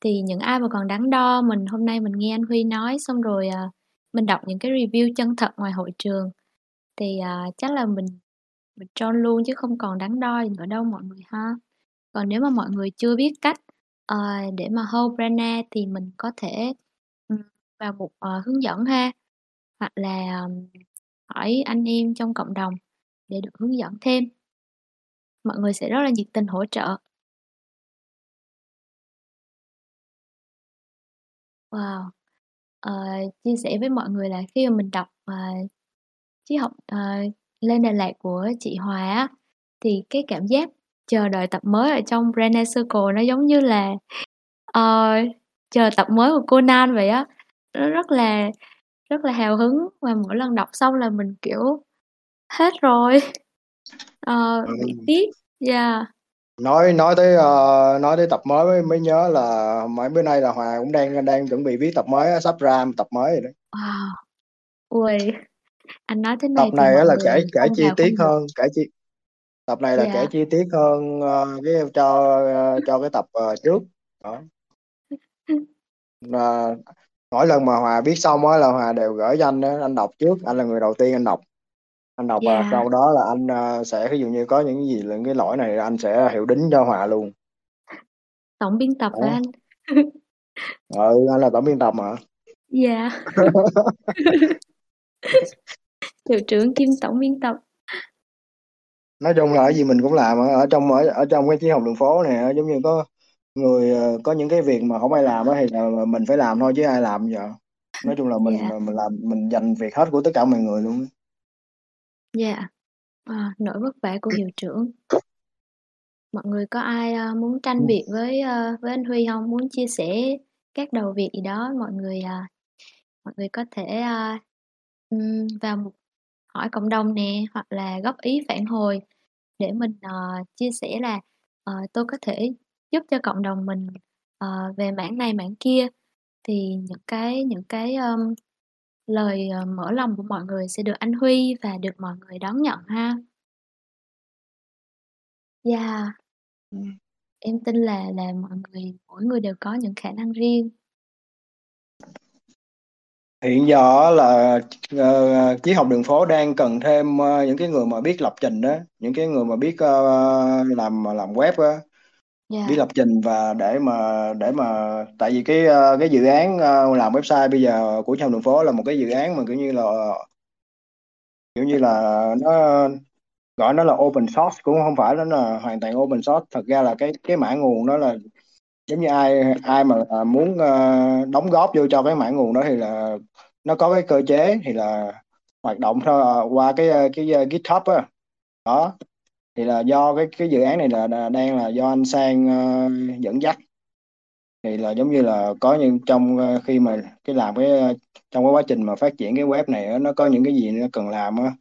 Thì những ai mà còn đắn đo, mình hôm nay mình nghe anh Huy nói xong rồi, à, mình đọc những cái review chân thật ngoài hội trường thì, à, chắc là mình mình trôn luôn chứ không còn đắn đo gì nữa đâu mọi người ha. Còn nếu mà mọi người chưa biết cách, uh, để mà hold Prana thì mình có thể, vào một uh, hướng dẫn ha, hoặc là, um, hỏi anh em trong cộng đồng để được hướng dẫn thêm. Mọi người sẽ rất là nhiệt tình hỗ trợ. Wow! uh, chia sẻ với mọi người là khi mà mình đọc, uh, triết học, uh, lên Đà Lạt của chị Hòa á, thì cái cảm giác chờ đợi tập mới ở trong Brand Circle nó giống như là, ờ, chờ tập mới của Conan vậy á. Nó rất là rất là hào hứng và mỗi lần đọc xong là mình, kiểu, hết rồi, ờ, bị Ừm. tiếc. Yeah. nói nói tới uh, nói tới tập mới mới, mới nhớ là mấy bữa nay là Hòa cũng đang đang chuẩn bị viết tập mới sắp ra tập mới rồi đó Wow! Ôi, anh nói thế tập này thì này á mọi là người kể kể không chi vào tiết không được. hơn kể chi tập này là kể Dạ. chi tiết hơn uh, cái cho uh, cho cái tập uh, trước đó là mỗi lần mà Hòa viết xong á là Hòa đều gửi cho anh á anh đọc trước anh là người đầu tiên anh đọc anh đọc và Dạ. sau đó là anh uh, sẽ ví dụ như có những gì là cái lỗi này anh sẽ hiệu đính cho Hòa luôn Tổng biên tập hả đó anh? ừ anh là tổng biên tập mà Dạ. Hiệu trưởng kiêm tổng biên tập. nói chung là cái gì mình cũng làm ở ở trong ở ở trong cái triết học đường phố này giống như có người ờ, có những cái việc mà không ai làm thì là mình phải làm thôi chứ ai làm giờ nói chung là mình Dạ. mình làm mình dành việc hết của tất cả mọi người luôn Dạ. Ờ, nỗi vất vả của hiệu trưởng. Mọi người có ai, a, muốn tranh biệt với, ơ, với anh Huy hông? Muốn chia sẻ các đầu việc gì đó, mọi người, à, mọi người có thể, ừm, vào mục hỏi cộng đồng nè, hoặc là góp ý phản hồi để mình, ờ, chia sẻ là, ờ, tôi có thể giúp cho cộng đồng mình, ờ, về mảng này mảng kia. Thì những cái những cái, ờm, lời, ờ, mở lòng của mọi người sẽ được anh Huy và được mọi người đón nhận ha. Yeah. Ừm. Em tin là là mọi người mỗi người đều có những khả năng riêng. Hiện giờ á là, ờ, triết học đường phố đang cần thêm, ơ, những cái người mà biết lập trình á, những cái người mà biết, ơ, làm làm web á, biết Yeah. lập trình và để mà để mà tại vì cái, ơ, cái dự án, ơ, làm website bây giờ của triết học đường phố là một cái dự án mà, kiểu như là, kiểu như là, nó gọi nó là open source cũng không phải nó là hoàn toàn open source. Thật ra là cái cái mã nguồn đó là giống như ai ai mà, à, muốn, ơ, đóng góp vô cho cái mã nguồn đó thì là nó có cái cơ chế thì là hoạt động theo qua cái, ơ, cái, ơ, GitHub á. Đó, thì là do cái cái dự án này là đang là do anh Sang, dẫn dắt. Thì là giống như là có những trong, khi mà cái làm cái, trong cái quá trình mà phát triển cái web này nó có những cái gì nó cần làm á,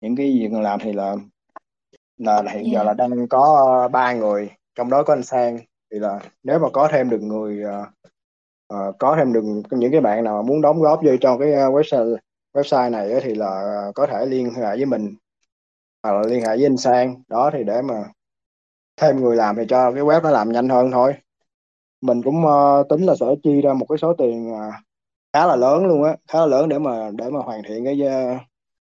những cái gì cần làm thì là là là hiện giờ là đang có, 3 người, trong đó có anh Sang. Thì là nếu mà có thêm được người, uh, uh, có thêm được những cái bạn nào mà muốn đóng góp vô cho cái, à, website website này thì là có thể liên hệ với mình, hoặc là liên hệ với anh Sang. Đó, thì để mà thêm người làm thì cho cái web nó làm nhanh hơn thôi. Mình cũng, uh, tính là sẽ chi ra một cái số tiền, uh, khá là lớn luôn á, khá là lớn để mà để mà hoàn thiện cái, uh,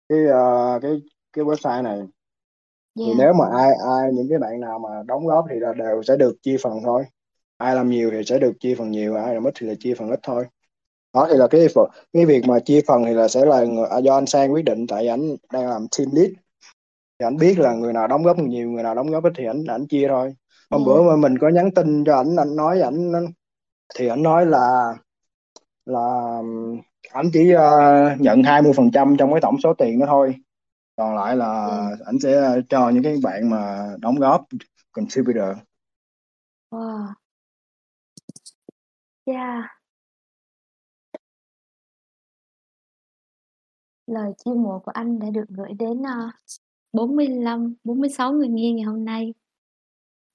cái, uh, cái cái website này. Thì Yeah. nếu mà ai ai những cái bạn nào mà đóng góp thì là đều sẽ được chia phần thôi. Ai làm nhiều thì sẽ được chia phần nhiều, ai làm ít thì là chia phần ít thôi. Đó, thì là cái phần cái việc mà chia phần thì là sẽ là ng à, do anh Sang quyết định tại ảnh đang làm team lead. Thì ảnh biết là người nào đóng góp nhiều, người nào đóng góp ít thì ảnh ảnh chia thôi. Hôm bữa Yeah. mà mình có nhắn tin cho ảnh, anh nói ảnh thì ảnh nói là là ảnh chỉ, ơ, nhận 20% trong cái tổng số tiền đó thôi. Còn lại là Yeah. ảnh sẽ cho những cái bạn mà đóng góp contributor. Wow. Yeah. Lời chiêu mộ của anh đã được gửi đến, ơ, 45, 46 người nghe ngày hôm nay.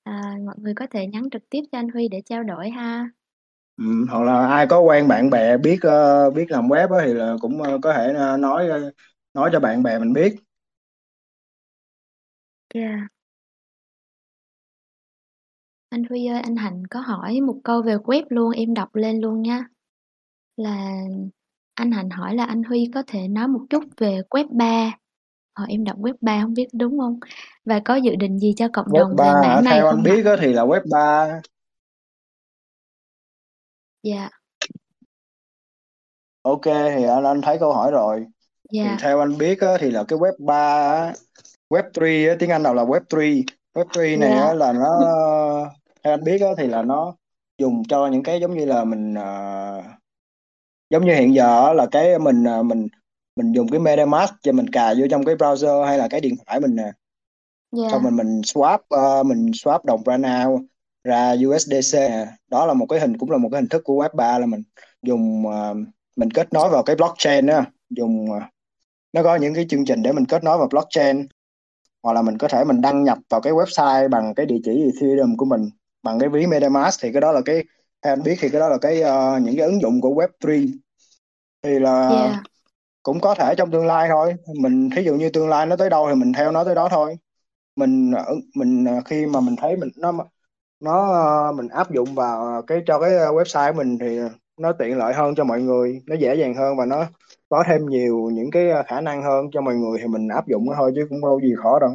À, mọi người có thể nhắn trực tiếp cho anh Huy để trao đổi ha. Ừm, hoặc là ai có quen bạn bè biết, ơ, biết làm web thì là cũng, có thể, nói, nói cho bạn bè mình biết. Yeah. Anh Huy ơi, anh Hạnh có hỏi một câu về web luôn, em đọc lên luôn nha. Là anh Hạnh hỏi là anh Huy có thể nói một chút về web 3. Ờ, em đọc web 3 hông biết đúng hông? Và có dự định gì cho cộng Web đồng về 3 hả? mảng này Theo anh không ạ? biết á thì là web 3 Dạ. OK, thì anh anh thấy câu hỏi rồi. Thì Dạ. theo anh biết á thì là cái web 3 á, web 3 á, tiếng Anh đọc là web 3. Web 3 này Dạ. á là nó theo anh biết á thì là nó dùng cho những cái giống như là mình, ờ giống như hiện giờ á là cái mình, ờ, mình mình dùng cái MetaMask cho mình cài vô trong cái browser hay là cái điện thoại mình nè. Xong Dạ. rồi mình swap, ơ, mình swap đồng Rana ra USDC nè. Đó là một cái hình cũng là một cái hình thức của web 3 là mình dùng, ờ, mình kết nối vào cái blockchain á, dùng, ờ nó có những cái chương trình để mình kết nối vào blockchain. Hoặc là mình có thể mình đăng nhập vào cái website bằng cái địa chỉ Ethereum của mình, bằng cái ví MetaMask thì cái đó là cái theo anh biết thì cái đó là cái, ơ, những cái ứng dụng của web 3. Thì là Yeah. cũng có thể trong tương lai thôi, mình thí dụ như tương lai nó tới đâu thì mình theo nó tới đó thôi. Mình, ờ, mình, ờ, khi mà mình thấy mình nó nó, mình áp dụng vào cái cho cái website của mình thì nó tiện lợi hơn cho mọi người, nó dễ dàng hơn và nó có thêm nhiều những cái, a, khả năng hơn cho mọi người thì mình áp dụng nó thôi chứ cũng đâu gì khó đâu.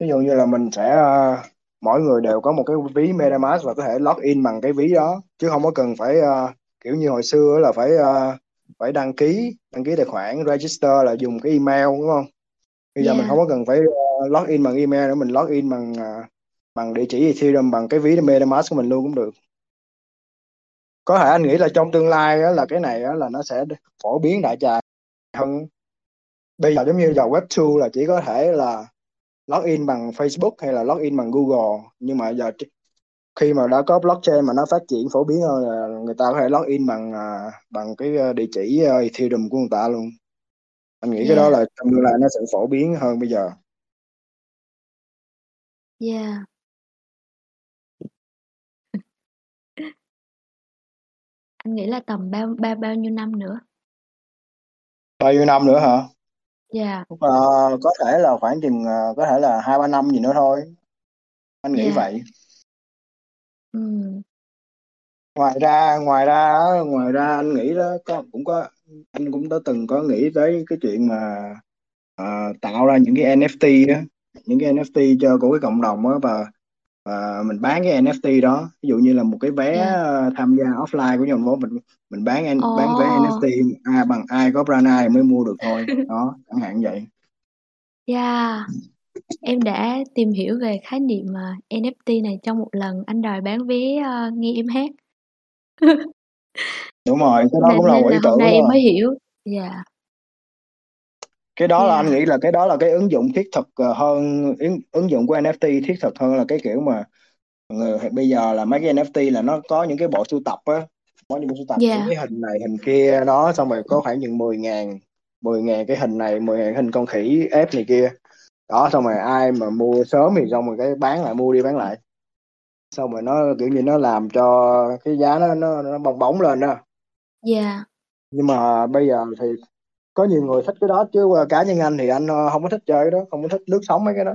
Ví dụ như là mình sẽ, a mỗi người đều có một cái ví MetaMask và có thể login bằng cái ví đó, chứ hông có cần phải, a, kiểu như hồi xưa là phải, a, phải đăng ký đăng ký tài khoản, register là dùng cái email, đúng hông? Bây giờ mình Yeah. hông có cần phải, ơ, login bằng email nữa, mình login bằng, à, bằng địa chỉ Ethereum, bằng cái ví MetaMask của mình luôn cũng được. Có thể anh nghĩ là trong tương lai á là cái này á là nó sẽ phổ biến đại trà hơn. Bây giờ giống như giờ web 2 là chỉ có thể là login bằng Facebook hay là login bằng Google, nhưng mà giờ khi mà đã có blockchain mà nó phát triển phổ biến hơn là người ta có thể login bằng, à, bằng cái, ơ, địa chỉ, ơ, Ethereum của người ta luôn. Anh nghĩ cái đó Yeah. là trong tương lai nó sẽ phổ biến hơn bây giờ. Yeah. Anh nghĩ là tầm bao bao bao nhiêu năm nữa? Bao nhiêu năm nữa hả? Yeah. Ờ, có thể là khoảng chừng, ờ, có thể là 2-3 năm gì nữa thôi. anh nghĩ Yeah. vậy Ừm. ngoài ra ngoài ra ngoài ra anh nghĩ đó có cũng có anh cũng đã từng có nghĩ tới cái chuyện mà à, tạo ra những cái NFT á những cái NFT cho của cái cộng đồng á và và mình bán cái NFT đó ví dụ như là một cái vé Yeah. ờ, tham gia offline của nhóm phố mình mình bán N- bán vé. NFT ai bằng ai có Brana thì mới mua được thôi đó chẳng hạn vậy Yeah. Em đã tìm hiểu về khái niệm, à, NFT này trong một lần anh đòi bán vé, ơ, nghe em hát. đúng rồi cái đó Nên cũng là một ý hôm nay em mới hiểu. Yeah. Cái đó là anh Yeah. nghĩ là cái đó là cái ứng dụng thiết thực ờ, hơn ứng, ứng dụng của NFT thiết thực hơn là cái kiểu mà người bây giờ là mấy cái NFT là nó có những cái bộ sưu tập á có những bộ sưu tập những Yeah. cái hình này hình kia đó xong rồi có khoảng chừng 10 ngàn 10 ngàn cái hình này 10 ngàn hình con khỉ ép này kia đó xong rồi ai mà mua sớm thì xong rồi cái bán lại mua đi bán lại xong rồi nó kiểu như nó làm cho cái giá nó nó, nó bong bóng lên đó Yeah. nhưng mà bây giờ thì có nhiều người thích cái đó chứ ờ, cá nhân anh thì anh ờ, không có thích chơi cái đó không có thích lướt sóng mấy cái đó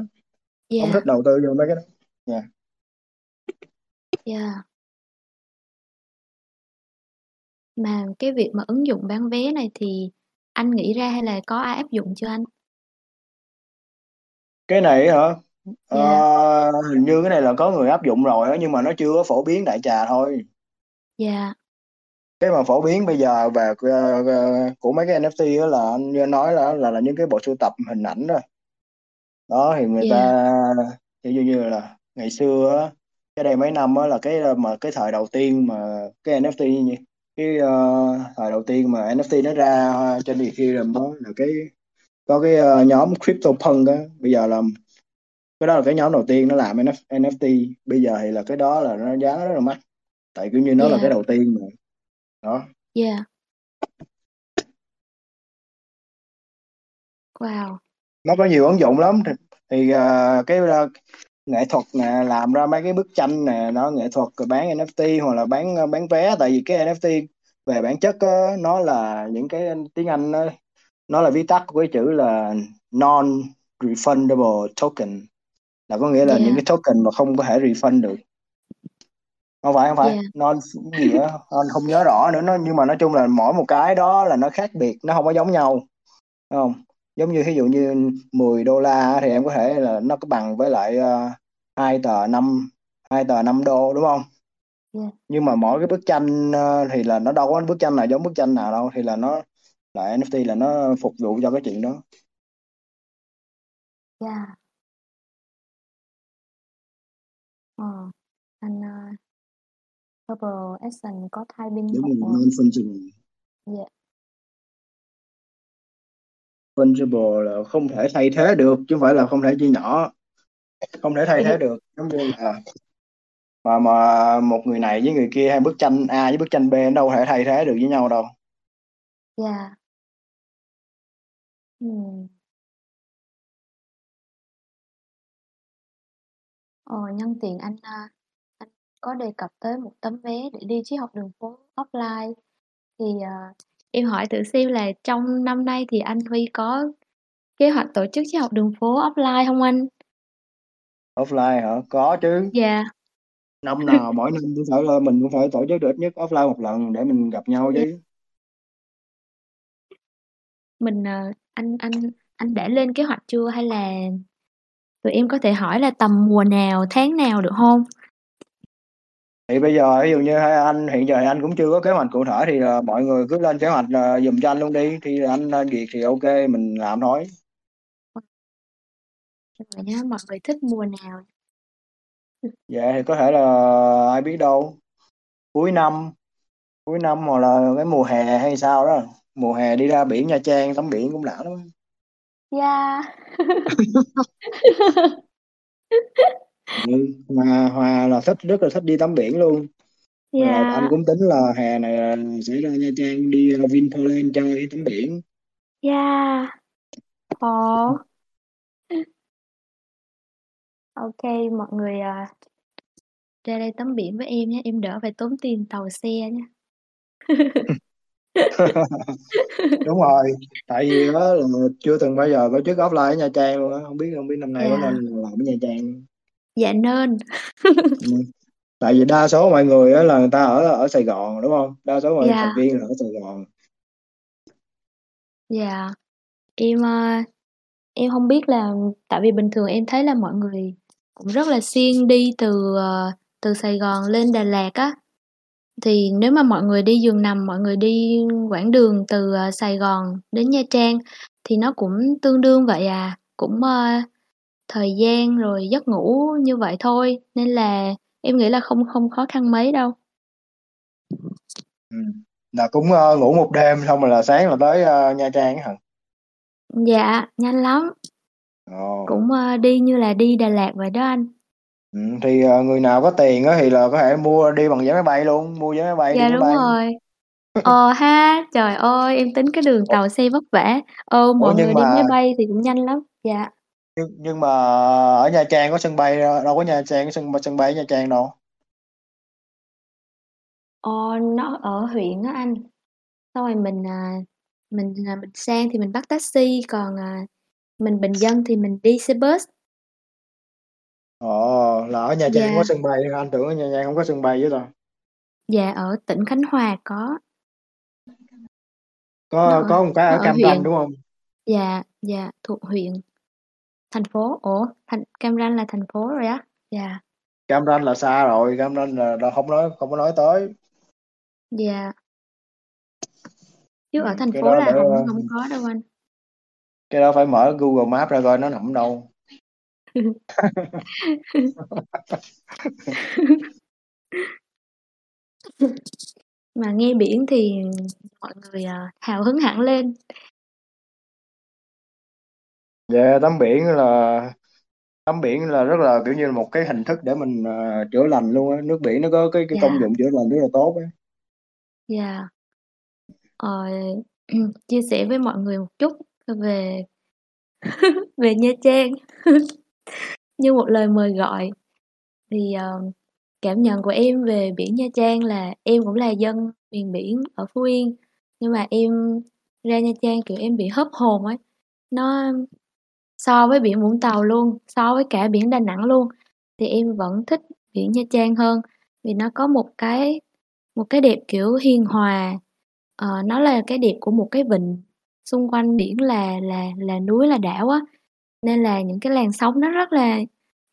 không Yeah. thích đầu tư vô mấy cái đó yeah. Yeah. Mà cái việc mà ứng dụng bán vé này thì anh nghĩ ra hay là có ai áp dụng chưa anh? cái này hả Ờ, Yeah. hình như cái này là có người áp dụng rồi nhưng mà nó chưa có phổ biến đại trà thôi Yeah. Cái mà phổ biến bây giờ về ờ, ờ, của mấy cái NFT đó là anh như nói là là là những cái bộ sưu tập hình ảnh đó. Đó thì người Yeah. ta ví dụ như là ngày xưa á cái đây mấy năm á là cái mà cái thời đầu tiên mà cái NFT như cái ờ, thời đầu tiên mà NFT nó ra trên Ethereum đó là cái có cái ờ, nhóm CryptoPunk á. Bây giờ là cái đó là cái nhóm đầu tiên nó làm NF NFT bây giờ thì là cái đó là nó giá rất là mắc. Tại kiểu như nó là cái đầu tiên mà đó Yeah. Wow. nó có nhiều ứng dụng lắm thì, thì ờ, cái ờ, nghệ thuật nè làm ra mấy cái bức tranh nè nó nghệ thuật rồi bán NFT hoặc là bán ờ, bán vé tại vì cái NFT về bản chất á, nó là những cái tiếng Anh nó, nó là viết tắt của cái chữ là non refundable token là có nghĩa là những Yeah. cái token mà không có thể refund được không phải không phải. Yeah. non cái gì á anh không nhớ rõ nữa. Nó nhưng mà nói chung là mỗi một cái đó là nó khác biệt. Nó không có giống nhau. Đúng không? Giống như ví dụ như 10 đô la á, thì em có thể là nó có bằng với lại ờ, hai tờ năm hai tờ 5 đô đúng không? Yeah. nhưng mà mỗi cái bức tranh ờ, thì là nó đâu có bức tranh nào giống bức tranh nào đâu. Thì là nó là NFT là nó phục vụ cho cái chuyện đó. Yeah. Ờ, anh uh, Purple Action có typing đúng không? rồi non fungible yeah. fungible là không thể thay thế được chứ không phải là không thể chia nhỏ không thể thay thế được giống như là mà mà một người này với người kia hay bức tranh A với bức tranh B đâu thể thay thế được với nhau đâu Yeah. Hmm. Ờ, nhân tiện anh à, anh có đề cập tới một tấm vé để đi triết học đường phố offline thì à, em hỏi thử xem là trong năm nay thì anh Huy có kế hoạch tổ chức triết học đường phố offline không anh? offline hả có chứ Dạ. năm nào mỗi năm cũng phải là mình cũng phải tổ chức được ít nhất offline một lần để mình gặp nhau chứ Mình à, anh anh anh đã lên kế hoạch chưa hay là tụi em có thể hỏi là tầm mùa nào, tháng nào được không? Thì bây giờ ví dụ như hai anh hiện giờ anh cũng chưa có kế hoạch cụ thể thì là mọi người cứ lên kế hoạch uh, giùm cho anh luôn đi. Thì anh uh, duyệt thì ok mình làm thôi. Rồi nhá, mọi người thích mùa nào? dạ thì có thể là ai biết đâu. Cuối năm cuối năm hoặc là cái mùa hè hay sao đó. Mùa hè đi ra biển Nha Trang tắm biển cũng đã lắm. Yeah. ừ, Hòa Hòa là thích rất là thích đi tắm biển luôn Rồi anh Yeah. cũng tính là hè này sẽ ra Nha Trang đi uh, Vinpearl chơi tắm biển Yeah. Ồ. Ok, mọi người à, ra đây tắm biển với em nhé, em đỡ phải tốn tiền tàu xe nhé. đúng rồi tại vì đó là chưa từng bao giờ tổ chức offline ở Nha Trang luôn á không biết không biết năm nay có Yeah. nên làm ở Nha Trang Dạ nên. Ừm. Tại vì đa số mọi người á là người ta ở ở Sài Gòn, đúng hông? Đa số mọi thành Dạ. viên là ở Sài Gòn. Dạ. Em, ơ, em hông biết là tại vì bình thường em thấy là mọi người cũng rất là siêng đi từ, ờ, từ Sài Gòn lên Đà Lạt á. Thì nếu mà mọi người đi giường nằm, mọi người đi quãng đường từ, ờ, Sài Gòn đến Nha Trang thì nó cũng tương đương vậy à, cũng, ơ, thời gian rồi giấc ngủ như vậy thôi, nên là em nghĩ là không không khó khăn mấy đâu. Ừm, là cũng, ơ, ngủ một đêm xong rồi là sáng là tới, ơ, Nha Trang á hả? Dạ, nhanh lắm. Ồ. Cũng, ơ, đi như là đi Đà Lạt vậy đó anh. Ừm, thì, ờ, người nào có tiền á thì là có thể mua đi bằng vé máy bay luôn, mua vé máy bay, đi Dạ, máy đúng bay. rồi. Ờ ha, trời ơi, em tính cái đường Ủa? tàu xe vất vả, ờ, Ủa, mọi nhưng người đi máy mà bay thì cũng nhanh lắm. Dạ. Nhưng nhưng mà ở Nha Trang có sân bay, đâu có Nha Trang có sân sân bay ở Nha Trang đâu. Ờ, nó ở huyện á anh. Xong rồi mình, à, mình, à, mình sang thì mình bắt taxi, còn, à, mình bình dân thì mình đi xe bus. Ồ, là ở Nha Trang có Dạ. sân bay, anh tưởng ở Nha Trang hông có sân bay chứ ta? Dạ, ở tỉnh Khánh Hòa có. Nó Có ở có một cái nó ở ở Cam Ranh, huyện. đúng hông? Dạ, dạ, thuộc huyện. Thành phố, ủa, thành Cam Ranh là thành phố rồi á? Dạ. Cam Ranh là xa rồi, Cam Ranh là là hông nói không có nói tới. Dạ. Chứ ở Ừm, thành cái phố là để, hổng ơ hổng có đâu anh. Cái đó phải mở Google Maps ra coi nó nằm đâu. Mà nghe biển thì mọi người, ờ, hào hứng hẳn lên. Yeah, tắm biển là tắm biển là rất là, kiểu như là, một cái hình thức để mình, ờ, chữa lành luôn á, nước biển nó có cái cái công Dạ. dụng chữa lành rất là tốt á. Dạ. Ờ, chia sẻ với mọi người một chút về về Nha Trang. Như một lời mời gọi. Thì, ờ, cảm nhận của em về biển Nha Trang là em cũng là dân miền biển ở Phú Yên, nhưng mà em ra Nha Trang, kiểu, em bị hớp hồn ấy. Nó so với biển Vũng Tàu luôn, so với cả biển Đà Nẵng luôn, thì em vẫn thích biển Nha Trang hơn, vì nó có một cái một cái đẹp, kiểu, hiền hòa. Ờ, nó là cái đẹp của một cái vịnh, xung quanh biển là là là núi, là đảo á, nên là những cái làn sóng nó rất là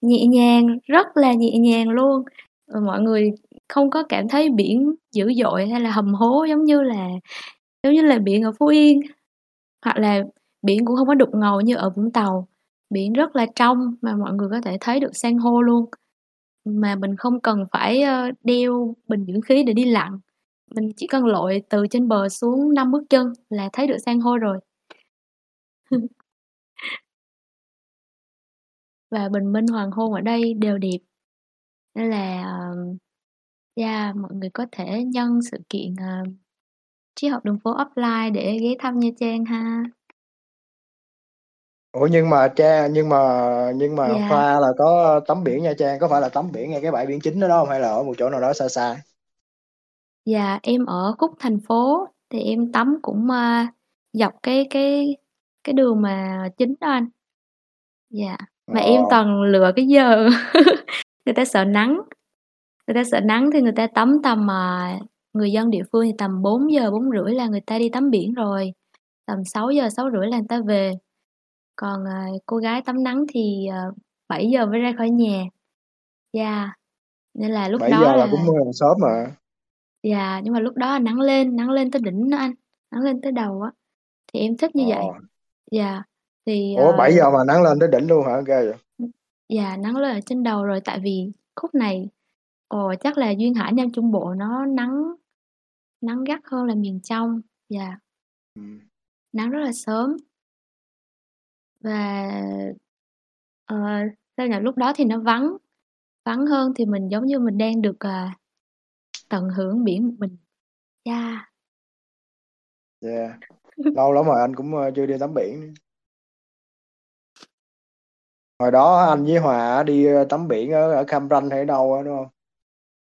nhẹ nhàng, rất là nhẹ nhàng luôn. Ờ, mọi người không có cảm thấy biển dữ dội hay là hầm hố giống như là giống như là biển ở Phú Yên, hoặc là biển cũng không có đục ngầu như ở Vũng Tàu. Biển rất là trong mà mọi người có thể thấy được san hô luôn, mà mình không cần phải, ờ, đeo bình dưỡng khí để đi lặn, mình chỉ cần lội từ trên bờ xuống năm bước chân là thấy được san hô rồi. Và bình minh, hoàng hôn ở đây đều đẹp. Nên là, ờ, yeah, mọi người có thể nhân sự kiện, ờ, uh, Triết học đường phố offline để ghé thăm Nha Trang ha. Ủa, nhưng mà cha nhưng mà nhưng mà Dạ. Hoa là có tắm biển Nha Trang, có phải là tắm biển ngay cái bãi biển chính đó đó hông hay là ở một chỗ nào đó xa xa? Dạ, em ở khúc thành phố thì em tắm cũng, a, dọc cái cái cái đường mà chính đó anh. Dạ, mà em Ờ. toàn lựa cái giờ người ta sợ nắng, người ta sợ nắng thì người ta tắm tầm, à người dân địa phương thì tầm 4:00, 4:30 là người ta đi tắm biển rồi, tầm 6:00, 6:30 là người ta về. Còn, à, cô gái tắm nắng thì, ờ, 7:00 mới ra khỏi nhà. Yeah, nên là lúc 7:00 đó là là cũng, ơ, sớm mà. Yeah, nhưng mà lúc đó nắng lên, nắng lên tới đỉnh đó anh, nắng lên tới đầu á, thì em thích như vậy. Ờ. Yeah, thì, Ủa, ờ 7:00 mà nắng lên tới đỉnh luôn hả? Ghê vậy. Ừm, yeah, nắng lên ở trên đầu rồi, tại vì khúc này, ồ, chắc là duyên hải Nam Trung Bộ nó nắng nắng gắt hơn là miền trong. Yeah. Ừm. Nắng rất là sớm. Và, ờ, sao nhỉ, lúc đó thì nó vắng, vắng hơn thì mình giống như mình đang được, à, tận hưởng biển một mình. Yeah. Yeah, lâu lắm rồi anh cũng, ơ, chưa đi tắm biển. Hồi đó anh với Hòa đi, tắm biển ở ở Cam Ranh hay đâu á, đúng hông?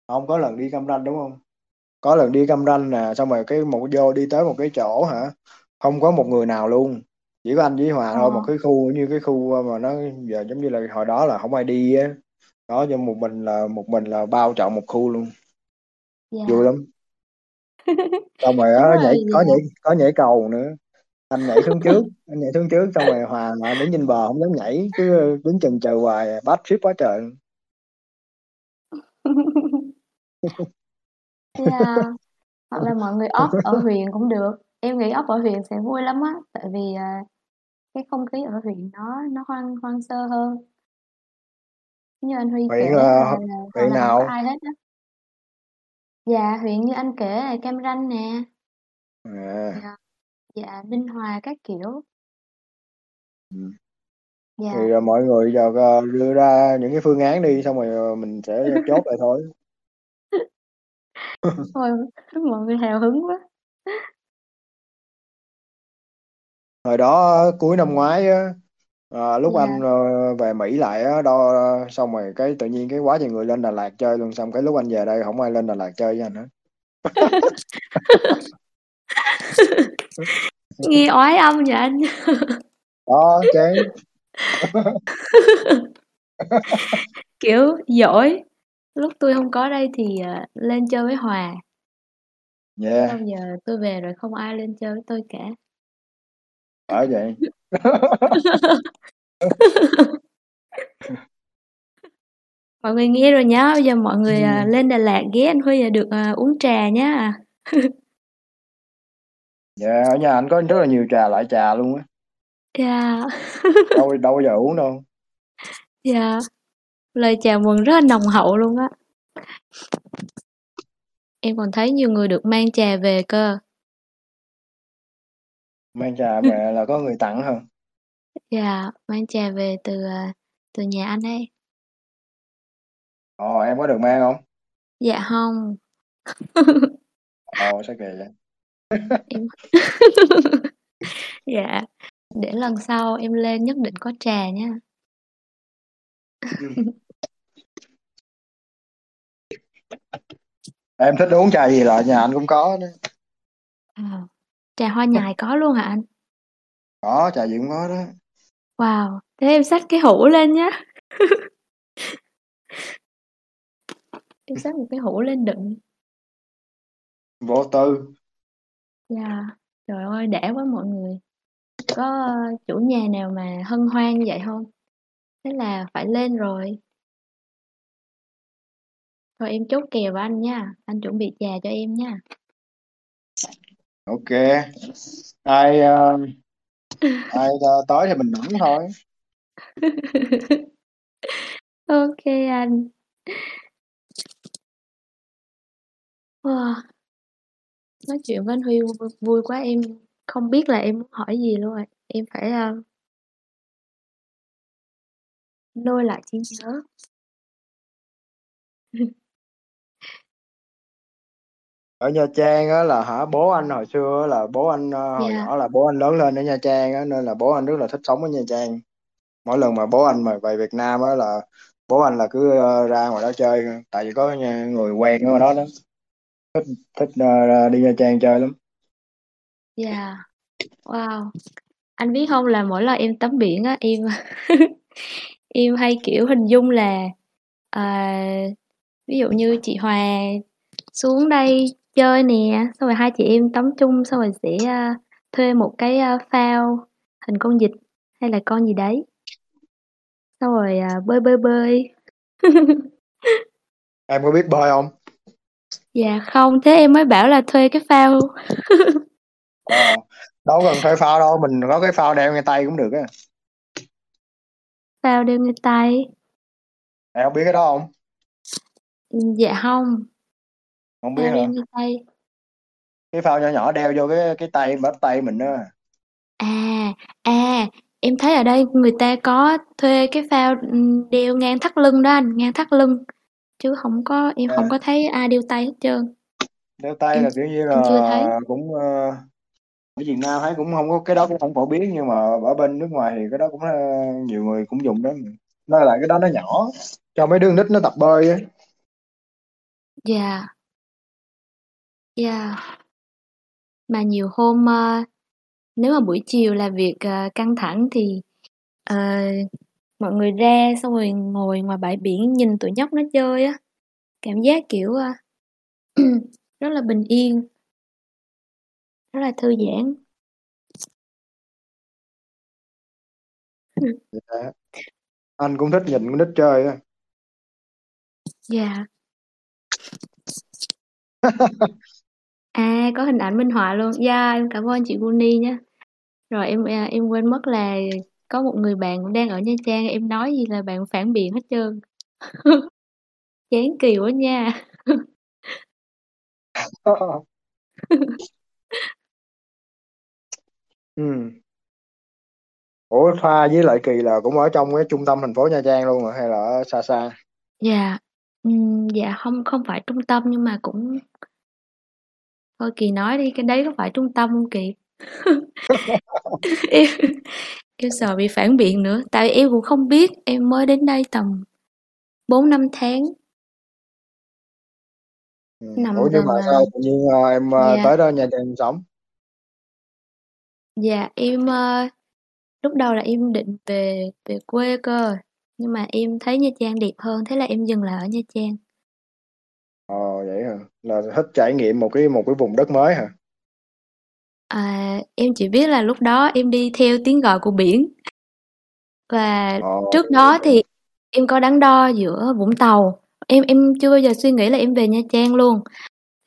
Hông, có lần đi Cam Ranh, đúng hông? Có lần đi Cam Ranh nè, xong rồi cái một vô đi tới một cái chỗ hả, không có một người nào luôn, chỉ có anh với Hòa Ờ. thôi, một cái khu như cái khu, ơ, mà nó giờ giống như là hồi đó là hổng ai đi á. đó nhưng một mình là một mình là bao trọn một khu luôn Dạ. vui lắm xong rồi Đúng rồi, nhảy có dạ. nhảy có nhảy cầu nữa anh nhảy xuống trước anh nhảy xuống trước xong rồi hòa lại đứng nhìn bờ không dám nhảy cứ đứng chần chờ hoài bad trip quá trời. Yeah. Hoặc là mọi người off ở huyện cũng được. Em nghĩ off ở huyện sẽ vui lắm á, tại vì, à, cái không khí ở huyện nó nó hoang hoang sơ hơn. Như anh Huy kể huyện là là là huyện là có nào ai hết á. Dạ, huyện như anh kể là Cam Ranh nè. à Dạ. Dạ, Ninh Hòa các kiểu. ừ. Dạ. thì à, mọi người giờ à, đưa ra những cái phương án đi xong rồi à, mình sẽ chốt lại thôi Thôi, mọi người hào hứng quá. Hồi đó cuối năm ngoái á à, lúc Dạ. anh ờ, về Mỹ lại á đo xong rồi cái tự nhiên cái quá nhiều người lên Đà Lạt chơi luôn xong cái lúc anh về đây không ai lên Đà Lạt chơi với anh hết Nghe oái âm vậy anh. đó chán Kiểu giỏi. Lúc tôi không có đây thì, à, lên chơi với Hòa. yeah Xong giờ tôi về rồi không ai lên chơi với tôi cả. Bởi vậy Mọi người nghe rồi nhá, bây giờ mọi người, à, ừ. lên Đà Lạt ghé anh Huy là được, à, uống trà nhá. dạ ở nhà anh có rất là nhiều trà loại trà luôn á Yeah. đâu đâu bao giờ uống đâu Yeah. Lời chào mừng rất là nồng hậu luôn á. Em còn thấy nhiều người được mang trà về cơ. Mang trà về là có người tặng hả Yeah, mang trà về từ, à, từ nhà anh ấy. ồ em có được mang không Dạ hông. ồ sao kỳ vậy Em Dạ, để lần sau em lên nhất định có trà nha. em thích uống trà gì là nhà anh cũng có đó À, trà hoa nhài có luôn hả anh? có trà gì cũng có đó Wow, thế em xách cái hũ lên nhá. Em xách một cái hũ lên đựng. vô tư Yeah. Trời ơi, đã quá mọi người. Có, chủ nhà nào mà hân hoan như vậy hông? Thế là phải lên rồi. Thôi em chốt kèo với anh nha, anh chuẩn bị trà cho em nha ok ai uh, ai uh, tới thì mình nổi thôi OK anh. Wow. Nói chuyện với anh Huy vui vui quá, em không biết là em muốn hỏi gì luôn rồi. Em phải, uh, lôi lại trí nhớ. ở Nha Trang á là hả bố anh hồi xưa á là bố anh ờ, hồi Yeah. nhỏ là bố anh lớn lên ở Nha Trang á nên là bố anh rất là thích sống ở Nha Trang mỗi lần mà bố anh mà về Việt Nam á là bố anh là cứ ờ, ra ngoài đó chơi tại vì có người quen ở đó đó thích thích ờ, đi Nha Trang chơi lắm Yeah. Wow. Anh biết hông là mỗi lần em tắm biển á, em em hay, kiểu, hình dung là, à, ví dụ như chị Hòa xuống đây chơi nè, xong rồi hai chị em tắm chung xong rồi sẽ, a, thuê một cái, a, phao hình con vịt hay là con gì đấy. Xong rồi, à, bơi, bơi, bơi. em có biết bơi không Dạ không, thế em mới bảo là thuê cái phao. ờ đâu cần thuê phao đâu mình có cái phao đeo ngay tay cũng được á Phao đeo ngay tay. em không biết cái đó không Ừm, dạ hông. Không biết đeo hả tay. cái phao nhỏ nhỏ đeo vô cái cái tay bắp tay mình á À, à, em thấy ở đây người ta có thuê cái phao, ừm, đeo ngang thắt lưng đó anh, ngang thắt lưng, chứ hổng có em hổng yeah. có thấy ai đeo tay hết trơn. đeo tay Em là kiểu như em chưa là cũng ờ, ở Việt Nam thấy cũng không có cái đó cũng không phổ biến nhưng mà ở bên nước ngoài thì cái đó cũng ờ, nhiều người cũng dùng đó nó là cái đó nó nhỏ cho mấy đứa nít nó tập bơi á Yeah. Yeah. Mà nhiều hôm, ơ, nếu mà buổi chiều làm việc, ờ, căng thẳng thì, ờ, mọi người ra xong rồi ngồi ngoài bãi biển nhìn tụi nhóc nó chơi á. Cảm giác kiểu ờ, rất là bình yên. Rất là thư giãn. Dạ. Anh cũng thích nhìn con nít chơi á. Dạ. À, có hình ảnh minh họa luôn. Yeah, em cảm ơn chị Guni nhé. Rồi em à, em quên mất là có một người bạn cũng đang ở Nha Trang, em nói gì là bạn phản biện hết trơn. Chán kỳ quá nha. Ừm. Ủa Thoa với lại Kỳ là cũng ở trong cái trung tâm thành phố Nha Trang luôn rồi hay là ở xa xa? Dạ. Ừm, dạ không không phải trung tâm nhưng mà cũng Thôi Kỳ nói đi, cái đấy có phải trung tâm không Kỳ? Em em sợ bị phản biện nữa, tại em cũng không biết, em mới đến đây tầm 4 5 tháng. Ừm, Nằm ủa nhưng gần mà à sao tự nhiên ờ, em ờ, Dạ. tới đó Nha Trang sống? Dạ, em ờ, lúc đầu là em định về về quê cơ, nhưng mà em thấy Nha Trang đẹp hơn, thế là em dừng lại ở Nha Trang. Ồ vậy hả? Là thích trải nghiệm một cái một cái vùng đất mới hả? À, em chỉ biết là lúc đó em đi theo tiếng gọi của biển. Và Ồ trước đó thì em có đắn đo giữa Vũng Tàu. Em em chưa bao giờ suy nghĩ là em về Nha Trang luôn.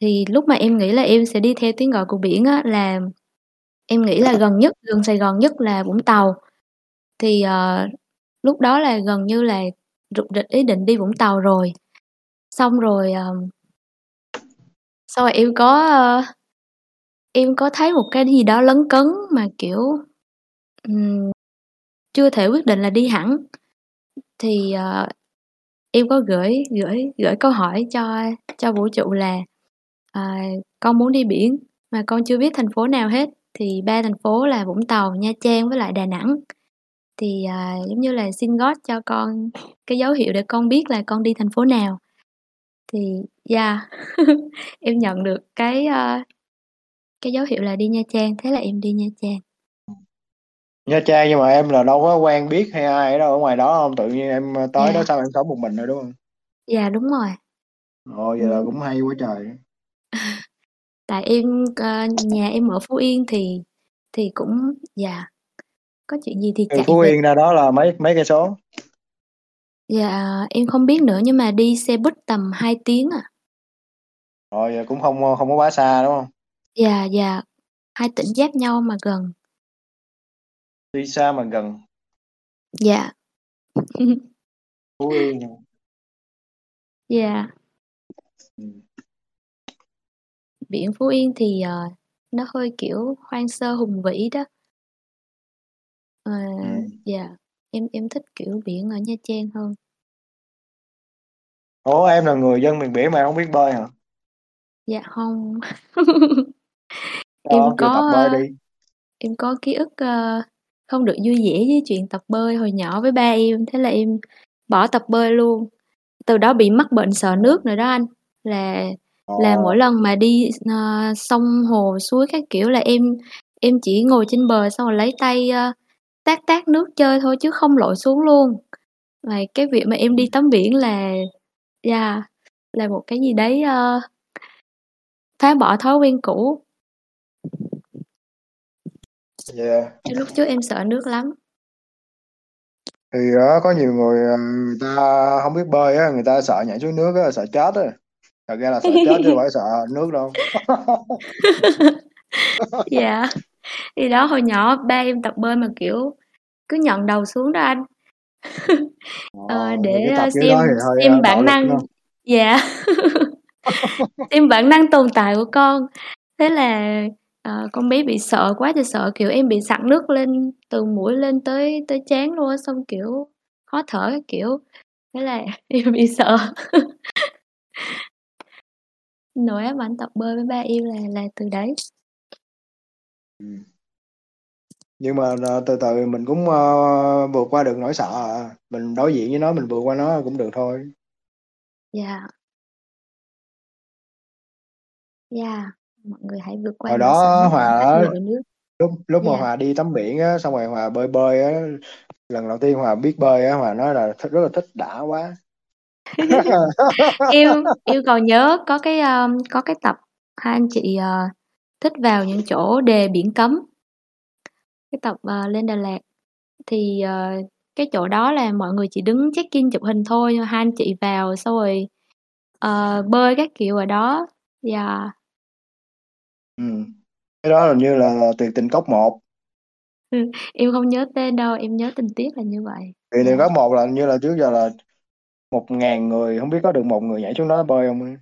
Thì lúc mà em nghĩ là em sẽ đi theo tiếng gọi của biển á là em nghĩ là gần nhất, gần Sài Gòn nhất là Vũng Tàu. Thì ờ, lúc đó là gần như là rục rịch ý định đi Vũng Tàu rồi. Xong rồi ờ, xong rồi em có ờ, em có thấy một cái gì đó lấn cấn mà kiểu ừm, chưa thể quyết định là đi hẳn. Thì ờ, em có gửi gửi gửi câu hỏi cho cho vũ trụ là à, con muốn đi biển mà con chưa biết thành phố nào hết. Thì ba thành phố là Vũng Tàu, Nha Trang với lại Đà Nẵng. Thì à, giống như là xin God cho con cái dấu hiệu để con biết là con đi thành phố nào thì yeah em nhận được cái uh, cái dấu hiệu là đi Nha Trang thế là em đi Nha Trang Nha Trang nhưng mà em là đâu có quen biết hay ai ở đâu ở ngoài đó không? Tự nhiên em ờ, tới đó dạ sao em sống một mình thôi đúng không? dạ đúng rồi Ồ vậy là Ừ, cũng hay quá trời. tại em ờ, nhà em ở Phú Yên thì thì cũng dạ có chuyện gì thì Từ chạy Phú Yên ra đó là mấy mấy cây số? Dạ em không biết nữa nhưng mà đi xe buýt tầm 2 tiếng à Ồ vậy cũng không không có quá xa đúng không? dạ dạ hai tỉnh giáp nhau mà gần Đi xa mà gần. dạ Phú Yên. dạ Ừ. biển Phú Yên thì ờ, nó hơi kiểu hoang sơ hùng vĩ đó Ờ, Ừ. dạ em em thích kiểu biển ở Nha Trang hơn Ủa em là người dân miền biển mà không biết bơi hả? dạ không em Sao chịu tập có bơi đi. em có ký ức ờ, không được vui vẻ với chuyện tập bơi hồi nhỏ với ba em thế là em bỏ tập bơi luôn từ đó bị mắc bệnh sợ nước rồi đó anh là là mỗi Ồ. lần mà đi ờ, sông hồ suối các kiểu là em em chỉ ngồi trên bờ xong rồi lấy tay ờ, tát tát nước chơi thôi chứ không lội xuống luôn và cái việc mà em đi tắm biển là yeah, là một cái gì đấy ờ, phá bỏ thói quen cũ Yeah. chứ lúc trước em sợ nước lắm Thì đó, có nhiều người ờ, người ta không biết bơi á, người ta sợ nhảy xuống nước á, sợ chết á. Thật ra là sợ chết chứ không phải sợ nước đâu. dạ thì đó hồi nhỏ ba em tập bơi mà kiểu cứ nhận đầu xuống đó anh Ờ, để ờ, xem hơi xem ờ, bản năng dạ. Xem bản năng tồn tại của con. Thế là ờ, con bé bị sợ quá thì sợ kiểu em bị sặc nước lên từ mũi lên tới tới trán luôn xong kiểu khó thở cái kiểu thế là em bị sợ. Nỗi ám ảnh tập bơi với ba em là là từ đấy. Ừ. Nhưng mà ờ, từ từ mình cũng ờ, vượt qua được nỗi sợ. À. Mình đối diện với nó, mình vượt qua nó cũng được thôi. dạ. Dạ mọi người hãy vượt qua Hồi đó Hòa nước. lúc lúc mà dạ. Hòa đi tắm biển á, xong rồi Hòa bơi bơi á, lần đầu tiên Hòa biết bơi á Hòa nói là thích, rất là thích đã quá. Yêu yêu còn nhớ có cái um, có cái tập hai anh chị uh, thích vào những chỗ đề biển cấm cái tập uh, lên Đà Lạt. Thì uh, cái chỗ đó là mọi người chỉ đứng check in chụp hình thôi hai anh chị vào xong rồi uh, bơi các kiểu ở đó. Dạ. Yeah. ừ. cái đó là như là tuyệt tình cốc một. Em không nhớ tên đâu em nhớ tình tiết là như vậy. Tuyệt tình yeah. cốc một là như là trước giờ là một ngàn người không biết có được một người nhảy xuống đó bơi không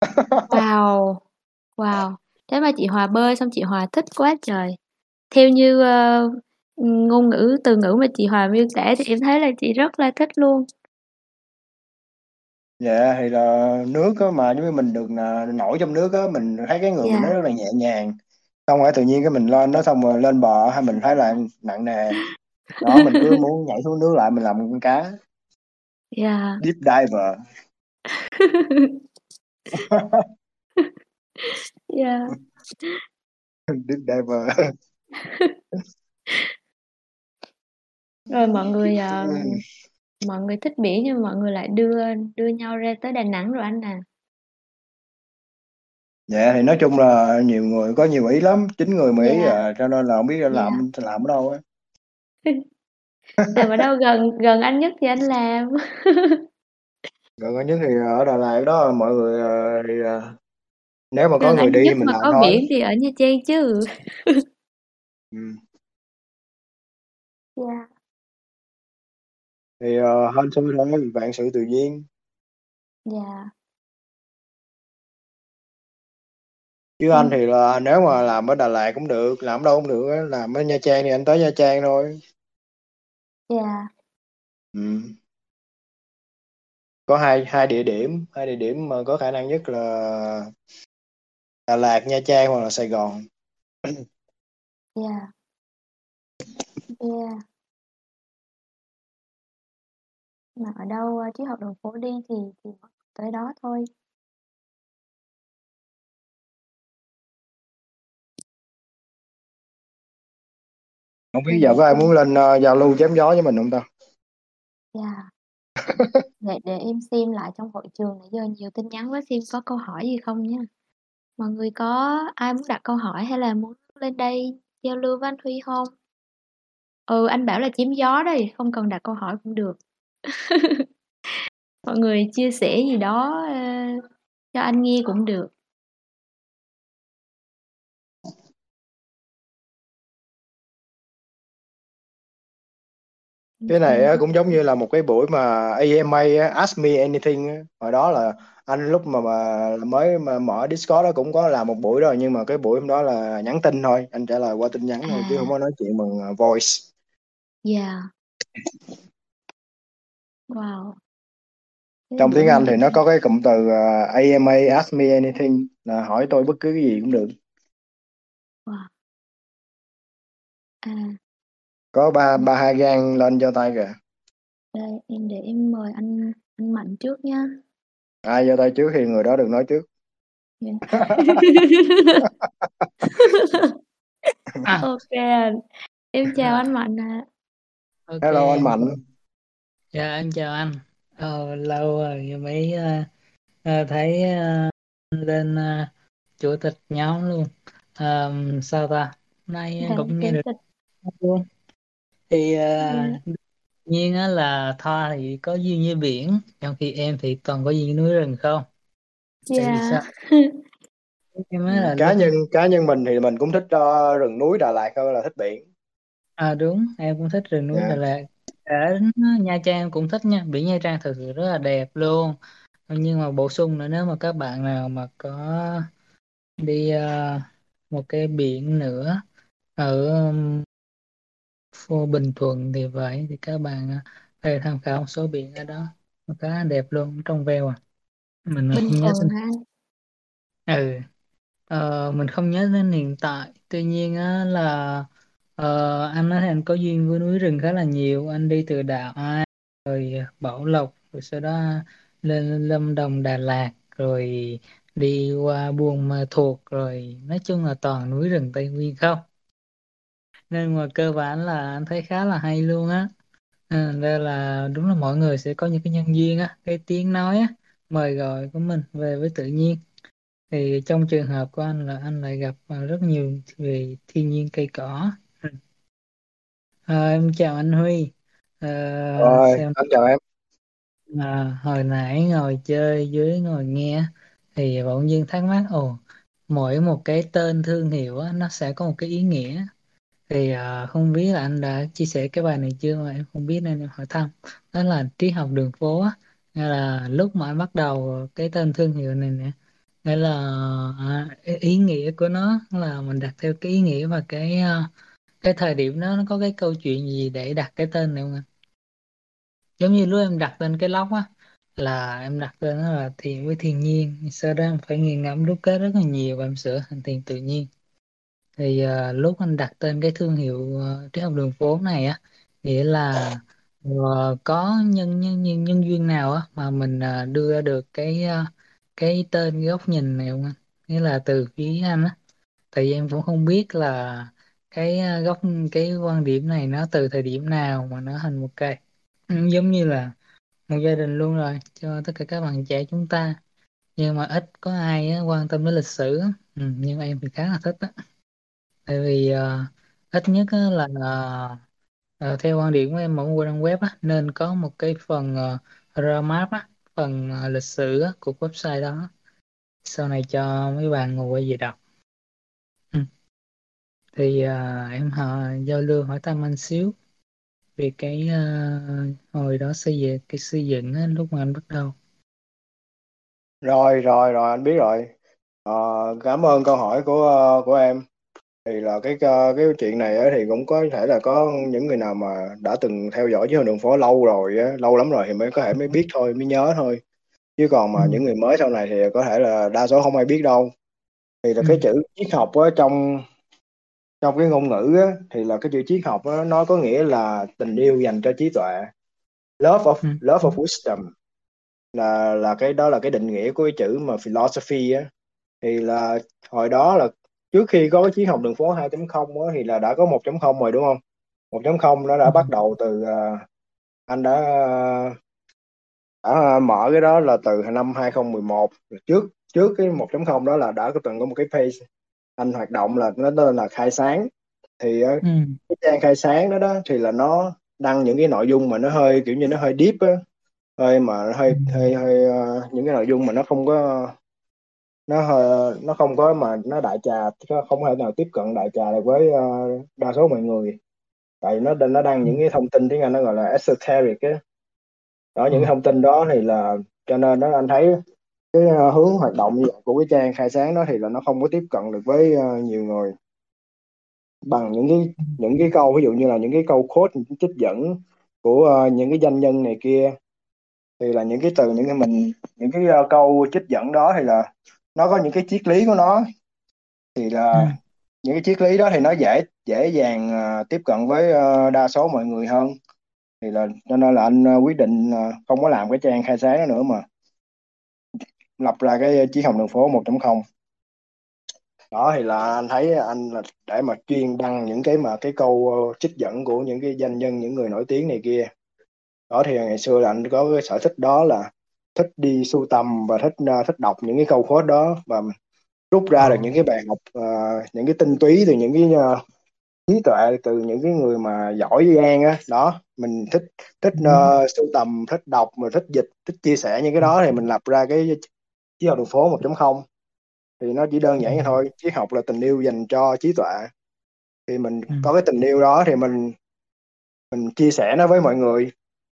wow wow. Thế mà chị Hòa bơi xong chị Hòa thích quá trời theo như uh, ngôn ngữ từ ngữ mà chị Hòa miêu tả thì em thấy là chị rất là thích luôn. Dạ thì là nước á mà như mình được nổi trong nước á mình thấy cái người yeah. mình nó rất là nhẹ nhàng. Xong rồi tự nhiên cái mình lên nó xong rồi lên bờ hay mình thấy là nặng nề. Đó mình cứ muốn nhảy xuống nước lại mình làm con cá. Yeah deep diver. Yeah deep diver rồi mọi người uh, mọi người thích biển nhưng mọi người lại đưa đưa nhau ra tới Đà Nẵng rồi anh à. Dạ thì nói chung là nhiều người có nhiều ý lắm. Chín người ý yeah. à cho nên là không biết là làm yeah. làm ở đâu á. Làm ở đâu gần gần anh nhất thì anh làm. Gần anh nhất thì ở Đà Lạt đó mọi người ờ, thì ờ, nếu mà có gần người đi nhất mình mà làm có thôi. biển thì ở Nha Trang chứ ừ. yeah thì uh, hên xui thôi vạn sự tự nhiên. Dạ. Chứ anh thì là nếu mà làm ở Đà Lạt cũng được làm ở đâu cũng được á làm ở Nha Trang thì anh tới Nha Trang thôi. Dạ. Ừ. có hai hai địa điểm hai địa điểm mà có khả năng nhất là Đà Lạt Nha Trang hoặc là Sài Gòn dạ yeah. Mà ở đâu uh, triết học đường phố đi thì thì tới đó thôi. Không biết giờ có ai muốn lên ờ, giao lưu chém gió với mình không ta? Dạ để để em xem lại trong hội trường nãy giờ nhiều tin nhắn quá xem có câu hỏi gì không nha. Mọi người có ai muốn đặt câu hỏi hay là muốn lên đây giao lưu với anh Huy không? Ừ anh bảo là chém gió đây không cần đặt câu hỏi cũng được. Mọi người chia sẻ gì đó ờ, cho anh nghe cũng được. Cái này á, cũng giống như là một cái buổi mà AMA Ask Me Anything hồi đó là anh lúc mà, mà mới mà mở Discord đó cũng có làm một buổi rồi nhưng mà cái buổi hôm đó là nhắn tin thôi. Anh trả lời qua tin nhắn thôi chứ không à có nói chuyện bằng uh, voice. Yeah. Wow. Trong tiếng Anh thì nó có cái cụm từ uh, AMA Ask Me Anything là hỏi tôi bất cứ cái gì cũng được. Wow. À. Có ba ba hai gan lên cho tay kìa. Đây em để em mời anh anh Mạnh trước nha ai giơ tay trước thì người đó được nói trước. Yeah. À, ok. Em chào anh Mạnh ạ. Ok. Hello anh Mạnh. Dạ em chào anh. Ờ, lâu rồi mới ờ, ờ, thấy ờ, lên ờ, chủ tịch nhóm luôn. Ờ, sao ta? Nay dạ cũng nghe được luôn. Thì tự nhiên á là Thoa thì có duyên với biển trong khi em thì toàn có duyên với núi rừng không? Tại vì dạ. sao? Em nói là cá lúc nhân cá nhân mình thì mình cũng thích uh, rừng núi Đà Lạt hơn là thích biển. À đúng em cũng thích rừng núi Đà dạ Lạt. Ở Nha Trang em cũng thích nha biển Nha Trang thực sự rất là đẹp luôn. Nhưng mà bổ sung nữa nếu mà các bạn nào mà có đi ờ, một cái biển nữa ở phố Bình Thuận thì vậy thì các bạn uh, phải tham khảo một số biển ở đó. Nó khá đẹp luôn trong veo à. Mình Bình không nhớ Thuận ừ. Ờ, mình không nhớ đến hiện tại. Tuy nhiên á là ờ, anh nói anh có duyên với núi rừng khá là nhiều. Anh đi từ Đạo Ai rồi Bảo Lộc rồi sau đó lên Lâm Đồng Đà Lạt rồi đi qua Buôn Ma Thuột rồi nói chung là toàn núi rừng Tây Nguyên không nên mà cơ bản là anh thấy khá là hay luôn á. À, đây là đúng là mọi người sẽ có những cái nhân duyên á cái tiếng nói á mời gọi của mình về với tự nhiên. Thì trong trường hợp của anh là anh lại gặp rất nhiều về thiên nhiên cây cỏ. À, em chào anh Huy. À, rồi xem anh chào em. À, hồi nãy ngồi chơi dưới ngồi nghe thì bỗng nhiên thắc mắc ồ mỗi một cái tên thương hiệu á, nó sẽ có một cái ý nghĩa thì à, không biết là anh đã chia sẻ cái bài này chưa mà em không biết nên em hỏi thăm. Đó là triết học đường phố á. Nghĩa là lúc mà anh bắt đầu cái tên thương hiệu này nè nghĩa là à, ý nghĩa của nó là mình đặt theo cái ý nghĩa và cái à, cái thời điểm đó nó có cái câu chuyện gì để đặt cái tên này không anh giống như lúc em đặt tên cái lóc á là em đặt tên nó là thiện với thiên nhiên sau đó em phải nghiền ngẫm đúc kết rất là nhiều và em sửa thành thiện tự nhiên thì uh, lúc anh đặt tên cái thương hiệu uh, triết học đường phố này á nghĩa là uh, có nhân nhân nhân nhân duyên nào á mà mình uh, đưa ra được cái uh, cái tên cái góc nhìn này không anh? Nghĩa là từ phía anh á. Tại vì em cũng không biết là cái uh, góc cái quan điểm này nó từ thời điểm nào mà nó thành một cái ừ, giống như là một gia đình luôn rồi cho tất cả các bạn trẻ chúng ta. Nhưng mà ít có ai á, quan tâm đến lịch sử ừ, nhưng em thì khá là thích á tại vì uh, ít nhất á, là uh, theo quan điểm của em ở trang web á, nên có một cái phần uh, roadmap á, phần uh, lịch sử á, của website đó. Sau này cho mấy bạn ngồi quay về đọc. Ừ. thì uh, em họ giao lưu hỏi thăm anh xíu về cái uh, hồi đó xây dựng cái xây dựng á, lúc mà anh bắt đầu. Rồi rồi rồi anh biết rồi. Ờ, cảm ơn câu hỏi của uh, của em thì là cái uh, cái chuyện này á, thì cũng có thể là có những người nào mà đã từng theo dõi chứ đường phố lâu rồi á, lâu lắm rồi thì mới có thể mới biết thôi mới nhớ thôi chứ còn mà ừ. những người mới sau này thì có thể là đa số không ai biết đâu thì là ừ. cái chữ triết học á, trong trong cái ngôn ngữ á, thì là cái chữ triết học á, nó có nghĩa là tình yêu dành cho trí tuệ love of ừ. love of wisdom là là cái đó là cái định nghĩa của cái chữ mà philosophy á thì là hồi đó là trước khi có cái triết học đường phố 2.0 á, thì là đã có 1.0 rồi đúng không? 1.0 nó đã bắt đầu từ uh, anh đã uh, đã mở cái đó là từ năm 2011 trước trước cái 1.0 đó là đã có từng có một cái page anh hoạt động là nó tên là khai sáng. Thì ừ. cái trang khai sáng đó đó thì là nó đăng những cái nội dung mà nó hơi kiểu như nó hơi deep á hơi mà hơi hơi hơi uh, những cái nội dung mà nó không có nó hơi, nó không có mà nó đại trà không thể nào tiếp cận đại trà được với uh, đa số mọi người. Tại nó nó đăng những cái thông tin tiếng Anh nó gọi là esoteric á. Đó những cái thông tin đó thì là cho nên đó anh thấy cái uh, hướng hoạt động như vậy của cái trang khai sáng đó thì là nó không có tiếp cận được với uh, nhiều người. Bằng những cái những cái câu ví dụ như là những cái câu quote những cái trích dẫn của uh, những cái danh nhân này kia. Thì là những cái từ những cái mình những cái uh, câu trích dẫn đó thì là nó có những cái triết lý của nó. Thì là ừ. những cái triết lý đó thì nó dễ dễ dàng uh, tiếp cận với uh, đa số mọi người hơn. Thì là cho nên là anh uh, quyết định uh, không có làm cái trang khai sáng nữa mà lập ra cái triết học đường phố 1.0 đó thì là anh thấy anh là để mà chuyên đăng những cái mà cái câu uh, trích dẫn của những cái danh nhân những người nổi tiếng này kia. Đó thì ngày xưa là anh có cái sở thích đó là thích đi sưu tầm và thích uh, thích đọc những cái câu quote đó và rút ra được những cái bài học uh, những cái tinh túy từ những cái uh, trí tuệ từ những cái người mà giỏi gan á. Đó mình thích thích uh, sưu tầm thích đọc mà thích dịch thích chia sẻ những cái đó thì mình lập ra cái triết học đường phố 1.0 thì nó chỉ đơn giản vậy thôi triết học là tình yêu dành cho trí tuệ. Thì mình ừ. có cái tình yêu đó thì mình mình chia sẻ nó với mọi người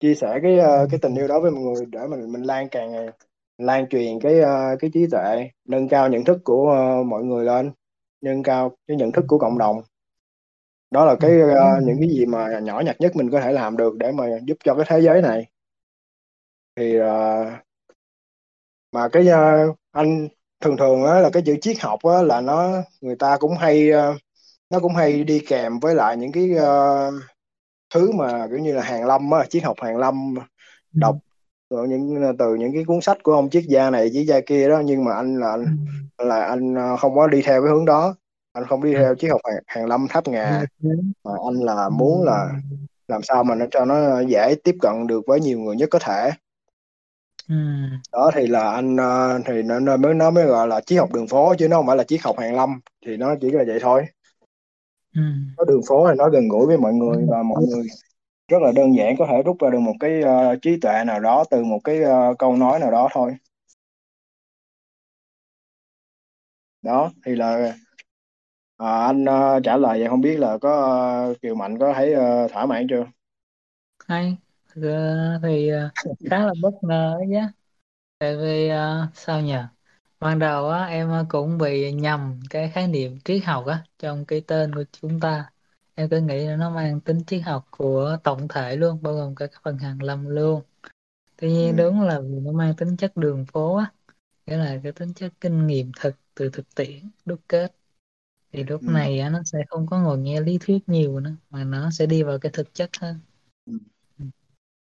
chia sẻ cái uh, cái tình yêu đó với mọi người để mình mình lan càng lan truyền cái uh, cái trí tuệ nâng cao nhận thức của uh, mọi người lên nâng cao cái nhận thức của cộng đồng. Đó là cái uh, những cái gì mà nhỏ nhặt nhất mình có thể làm được để mà giúp cho cái thế giới này. Thì uh, mà cái uh, anh thường thường á là cái chữ triết học á là nó người ta cũng hay uh, nó cũng hay đi kèm với lại những cái uh, thứ mà kiểu như là hàng lâm á triết học hàng lâm đọc rồi những từ những cái cuốn sách của ông triết gia này triết gia kia đó nhưng mà anh là anh là anh không có đi theo cái hướng đó. Anh không đi ừ. theo triết học hàng, hàng lâm tháp ngà. Mà anh là Ừ. muốn là làm sao mà nó cho nó dễ tiếp cận được với nhiều người nhất có thể. Ừ. đó thì là anh ờ, thì nó, nó mới nó mới gọi là triết học đường phố chứ nó không phải là triết học hàng lâm. Thì nó chỉ là vậy thôi Ừ. nó đường phố thì nó gần gũi với mọi người và mọi người rất là đơn giản có thể rút ra được một cái ờ, trí tuệ nào đó từ một cái ờ, câu nói nào đó thôi. Đó thì là à, anh ờ, trả lời vậy không biết là có ờ, Kiều Mạnh có thấy ờ, thỏa mãn chưa? Hay thì ờ, khá là bất ngờ chứ tại vì ờ, sao nhỉ ban đầu á em cũng bị nhầm cái khái niệm triết học á trong cái tên của chúng ta em cứ nghĩ là nó mang tính triết học của tổng thể luôn bao gồm cả cái phần hàn lâm luôn tuy nhiên ừ. đúng là vì nó mang tính chất đường phố á nghĩa là cái tính chất kinh nghiệm thực từ thực tiễn đúc kết thì lúc Ừ. này á, nó sẽ không có ngồi nghe lý thuyết nhiều nữa mà nó sẽ đi vào cái thực chất hơn Ừ.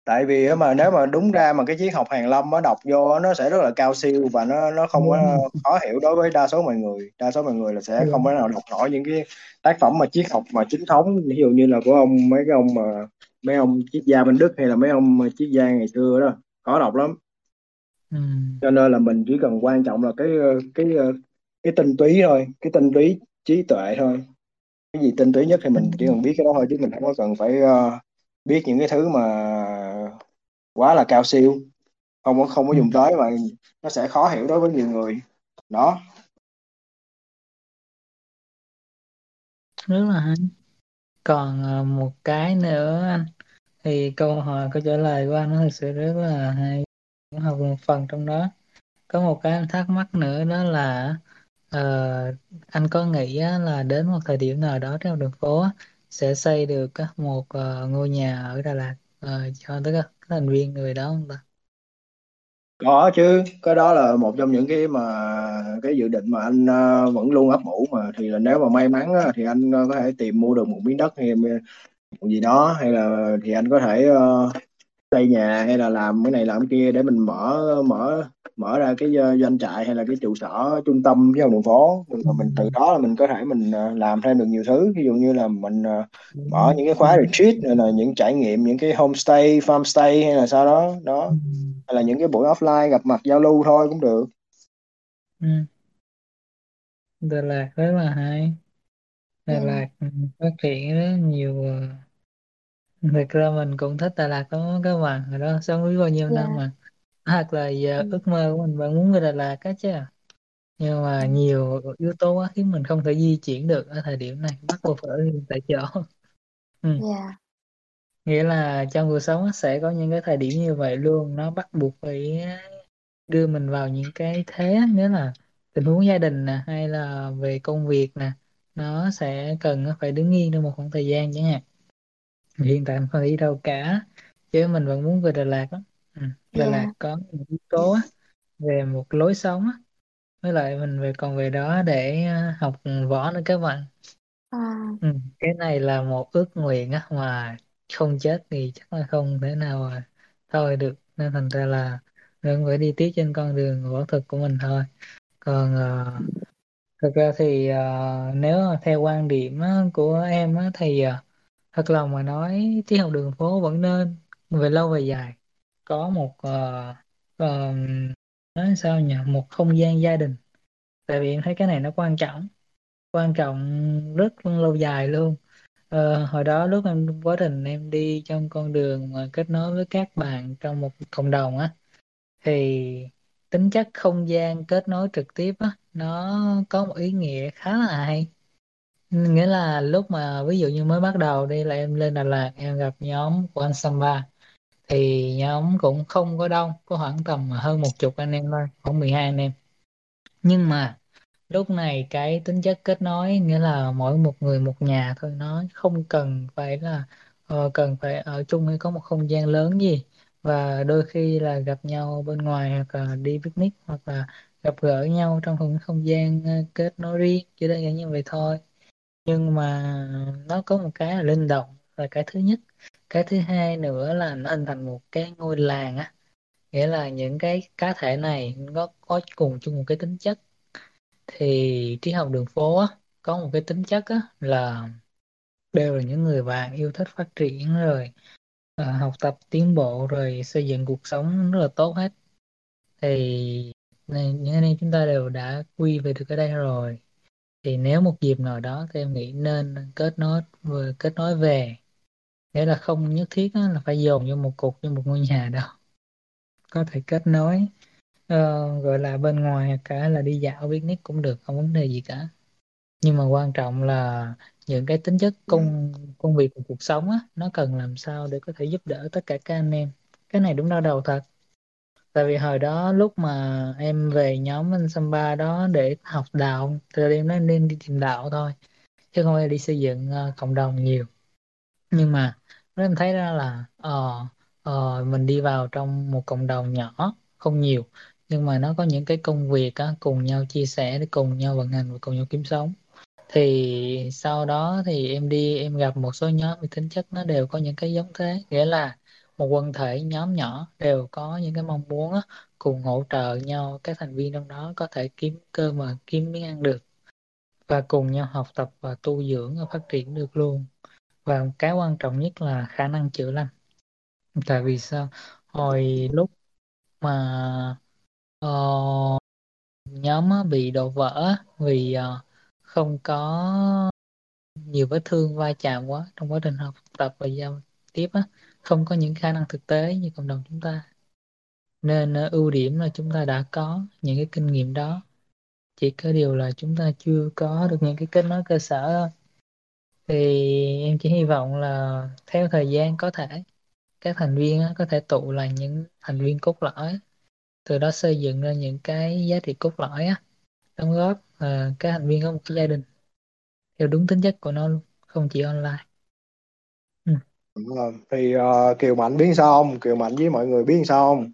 tại vì mà nếu mà đúng ra mà cái triết học hàn lâm nó đọc vô nó sẽ rất là cao siêu và nó nó không có khó hiểu đối với đa số mọi người. Đa số mọi người là sẽ không thể nào đọc nổi những cái tác phẩm mà triết học mà chính thống ví dụ như là của ông mấy cái ông mà mấy ông triết gia bên Đức hay là mấy ông triết gia ngày xưa đó khó đọc lắm. Ừ. cho nên là mình chỉ cần quan trọng là cái cái cái tinh túy thôi cái tinh túy trí tuệ thôi. Cái gì tinh túy nhất thì mình chỉ cần biết cái đó thôi chứ mình không có cần phải ờ, biết những cái thứ mà quá là cao siêu. Không không có Ừ. dùng tới mà nó sẽ khó hiểu đối với nhiều người. Đó. Rất là hay. Còn ờ, một cái nữa anh. Thì câu hỏi câu trả lời của anh nó thực sự rất là hay. Học một phần trong đó. Có một cái anh thắc mắc nữa đó là ờ, anh có nghĩ á, là đến một thời điểm nào đó trên đường phố sẽ xây được một ờ, ngôi nhà ở Đà Lạt ờ, cho tất cả thành viên người đó không ta? Có chứ cái đó là một trong những cái mà cái dự định mà anh ờ, vẫn luôn ấp ủ mà. Thì là nếu mà may mắn á, thì anh ờ, có thể tìm mua được một miếng đất hay một gì đó hay là thì anh có thể ờ, xây nhà hay là làm cái này làm cái kia để mình mở mở mở ra cái ờ, doanh trại hay là cái trụ sở trung tâm với đường phố. Mình mình từ đó là mình có thể mình ờ, làm thêm được nhiều thứ. Ví dụ như là mình ờ, mở những cái khóa retreat hay là những trải nghiệm những cái homestay farmstay hay là sao đó đó. Hay là những cái buổi offline gặp mặt giao lưu thôi cũng được. Ừ. Đà Lạt rất là hay. Đà. Lạt phát triển rất nhiều thực ra mình cũng thích Đà Lạt lắm á các bạn hồi đó sống biết bao nhiêu năm Yeah. mà hoặc là giờ Ừ. ước mơ của mình vẫn muốn về Đà Lạt á chứ nhưng mà nhiều yếu tố á khiến mình không thể di chuyển được ở thời điểm này bắt buộc phải ở yên tại chỗ ừ. Yeah. nghĩa là trong cuộc sống á, sẽ có những cái thời điểm như vậy luôn nó bắt buộc phải đưa mình vào những cái thế nghĩa là tình huống gia đình nè hay là về công việc nè nó sẽ cần phải đứng yên trong một khoảng thời gian chẳng hạn hiện tại mình không đi đâu cả chứ mình vẫn muốn về Đà Lạt đó ừ. Đà Lạt Yeah. có một yếu tố á, về một lối sống á. với lại mình về còn về đó để ờ, học võ nữa các bạn À. ừ. cái này là một ước nguyện á mà không chết thì chắc là không thể nào mà thôi được nên thành ra là vẫn phải đi tiếp trên con đường võ thuật của mình thôi còn ờ, thực ra thì ờ, nếu mà theo quan điểm á, của em á, thì ờ, thật lòng mà nói triết học đường phố vẫn nên về lâu về dài. Có một uh, uh, nói sao nhỉ? Một không gian gia đình. Tại vì em thấy cái này nó quan trọng. Quan trọng rất lâu dài luôn. Ờ, hồi đó lúc em quá trình em đi trong con đường mà kết nối với các bạn trong một cộng đồng á thì tính chất không gian kết nối trực tiếp á nó có một ý nghĩa khá là hay. Ừ, nghĩa là lúc mà ví dụ như mới bắt đầu đi là em lên Đà Lạt em gặp nhóm của anh Samba. Thì nhóm cũng không có đông có khoảng tầm hơn một chục anh em thôi khoảng 12 anh em. Nhưng mà lúc này cái tính chất kết nối nghĩa là mỗi một người một nhà thôi nó không cần phải là ờ, cần phải ở chung hay có một không gian lớn gì. Và đôi khi là gặp nhau bên ngoài hoặc là đi picnic hoặc là gặp gỡ nhau trong một không gian ờ, kết nối riêng chỉ đơn giản như vậy thôi nhưng mà nó có một cái là linh động là cái thứ nhất. Cái thứ hai nữa là nó hình thành một cái ngôi làng á. Nghĩa là những cái cá thể này nó có cùng chung một cái tính chất. Thì triết học đường phố á có một cái tính chất á, là đều là những người bạn yêu thích phát triển rồi à, học tập tiến bộ rồi xây dựng cuộc sống rất là tốt hết. Thì này những anh em chúng ta đều đã quy về được ở đây rồi thì nếu một dịp nào đó thì em nghĩ nên kết nối vừa kết nối về nghĩa là không nhất thiết là phải dồn vô một cục vô một ngôi nhà đâu. Có thể kết nối uh, gọi là bên ngoài cả là đi dạo picnic cũng được không vấn đề gì cả. Nhưng mà quan trọng là những cái tính chất công công việc của cuộc sống á nó cần làm sao để có thể giúp đỡ tất cả các anh em. Cái này đúng đau đầu thật tại vì hồi đó lúc mà em về nhóm anh Samba đó để học đạo thì em nói nên đi tìm đạo thôi chứ không phải đi xây dựng uh, cộng đồng nhiều. Nhưng mà em thấy ra là uh, uh, mình đi vào trong một cộng đồng nhỏ không nhiều nhưng mà nó có những cái công việc á, cùng nhau chia sẻ để cùng nhau vận hành và cùng nhau kiếm sống. Thì sau đó thì em đi em gặp một số nhóm thì tính chất nó đều có những cái giống thế nghĩa là một quần thể nhóm nhỏ đều có những cái mong muốn á, cùng hỗ trợ nhau. Các thành viên trong đó có thể kiếm cơm mà kiếm miếng ăn được và cùng nhau học tập và tu dưỡng và phát triển được luôn. Và cái quan trọng nhất là khả năng chữa lành. Tại vì sao? Hồi lúc mà uh, nhóm bị đổ vỡ vì uh, không có nhiều vết thương va chạm quá trong quá trình học tập và giao tiếp á không có những khả năng thực tế như cộng đồng chúng ta. Nên ưu điểm là chúng ta đã có những cái kinh nghiệm đó. Chỉ có điều là chúng ta chưa có được những cái kết nối cơ sở. Thôi thì em chỉ hy vọng là theo thời gian có thể, các thành viên có thể tụ lại những thành viên cốt lõi, từ đó xây dựng ra những cái giá trị cốt lõi đóng góp ờ, các thành viên có một cái gia đình. Theo đúng tính chất của nó luôn, không chỉ online thì uh, Kiều Mạnh biết sao không? Kiều Mạnh với mọi người biết sao không?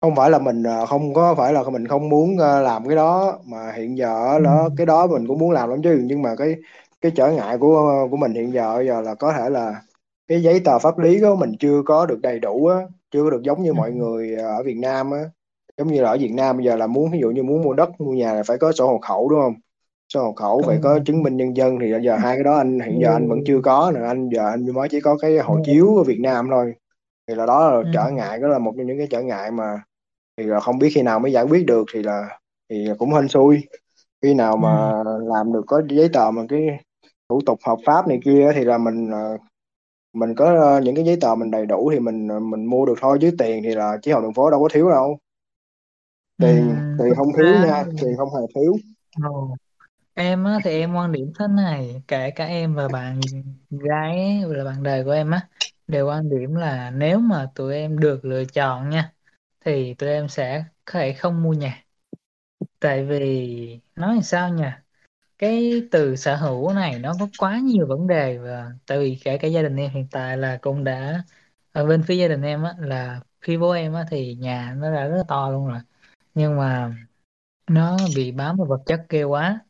Không phải là mình uh, không có phải là mình không muốn uh, làm cái đó mà hiện giờ là ừ. cái đó mình cũng muốn làm lắm chứ. Nhưng mà cái cái trở ngại của của mình hiện giờ giờ là có thể là cái giấy tờ pháp lý của mình chưa có được đầy đủ á chưa có được giống như ừ. mọi người ở Việt Nam á. Giống như là ở Việt Nam bây giờ là muốn ví dụ như muốn mua đất mua nhà là phải có sổ hộ khẩu đúng không sổ hộ khẩu phải có chứng minh nhân dân thì giờ hai cái đó anh hiện giờ anh vẫn chưa có nè. Anh giờ anh mới chỉ có cái hộ chiếu ở Việt Nam thôi. Thì là đó là ừ. trở ngại đó là một trong những cái trở ngại mà thì là không biết khi nào mới giải quyết được thì là thì cũng hên xui. Khi nào mà ừ. làm được có giấy tờ mà cái thủ tục hợp pháp này kia thì là mình ờ, mình có ờ, những cái giấy tờ mình đầy đủ thì mình ờ, mình mua được thôi. Chứ tiền thì là chí hội đường phố đâu có thiếu đâu. Tiền ừ, tiền không thiếu nha tiền không hề thiếu. Ồ em á, thì em quan điểm thế này, kể cả em và bạn gái là bạn đời của em á, đều quan điểm là nếu mà tụi em được lựa chọn nha, thì tụi em sẽ có thể không mua nhà. Tại vì, nói làm sao nhỉ cái từ sở hữu này nó có quá nhiều vấn đề và tại vì kể cả gia đình em hiện tại là cũng đã, ở bên phía gia đình em á, là khi bố em á, thì nhà nó đã rất là to luôn rồi. Nhưng mà nó bị bám vào vật chất kia quá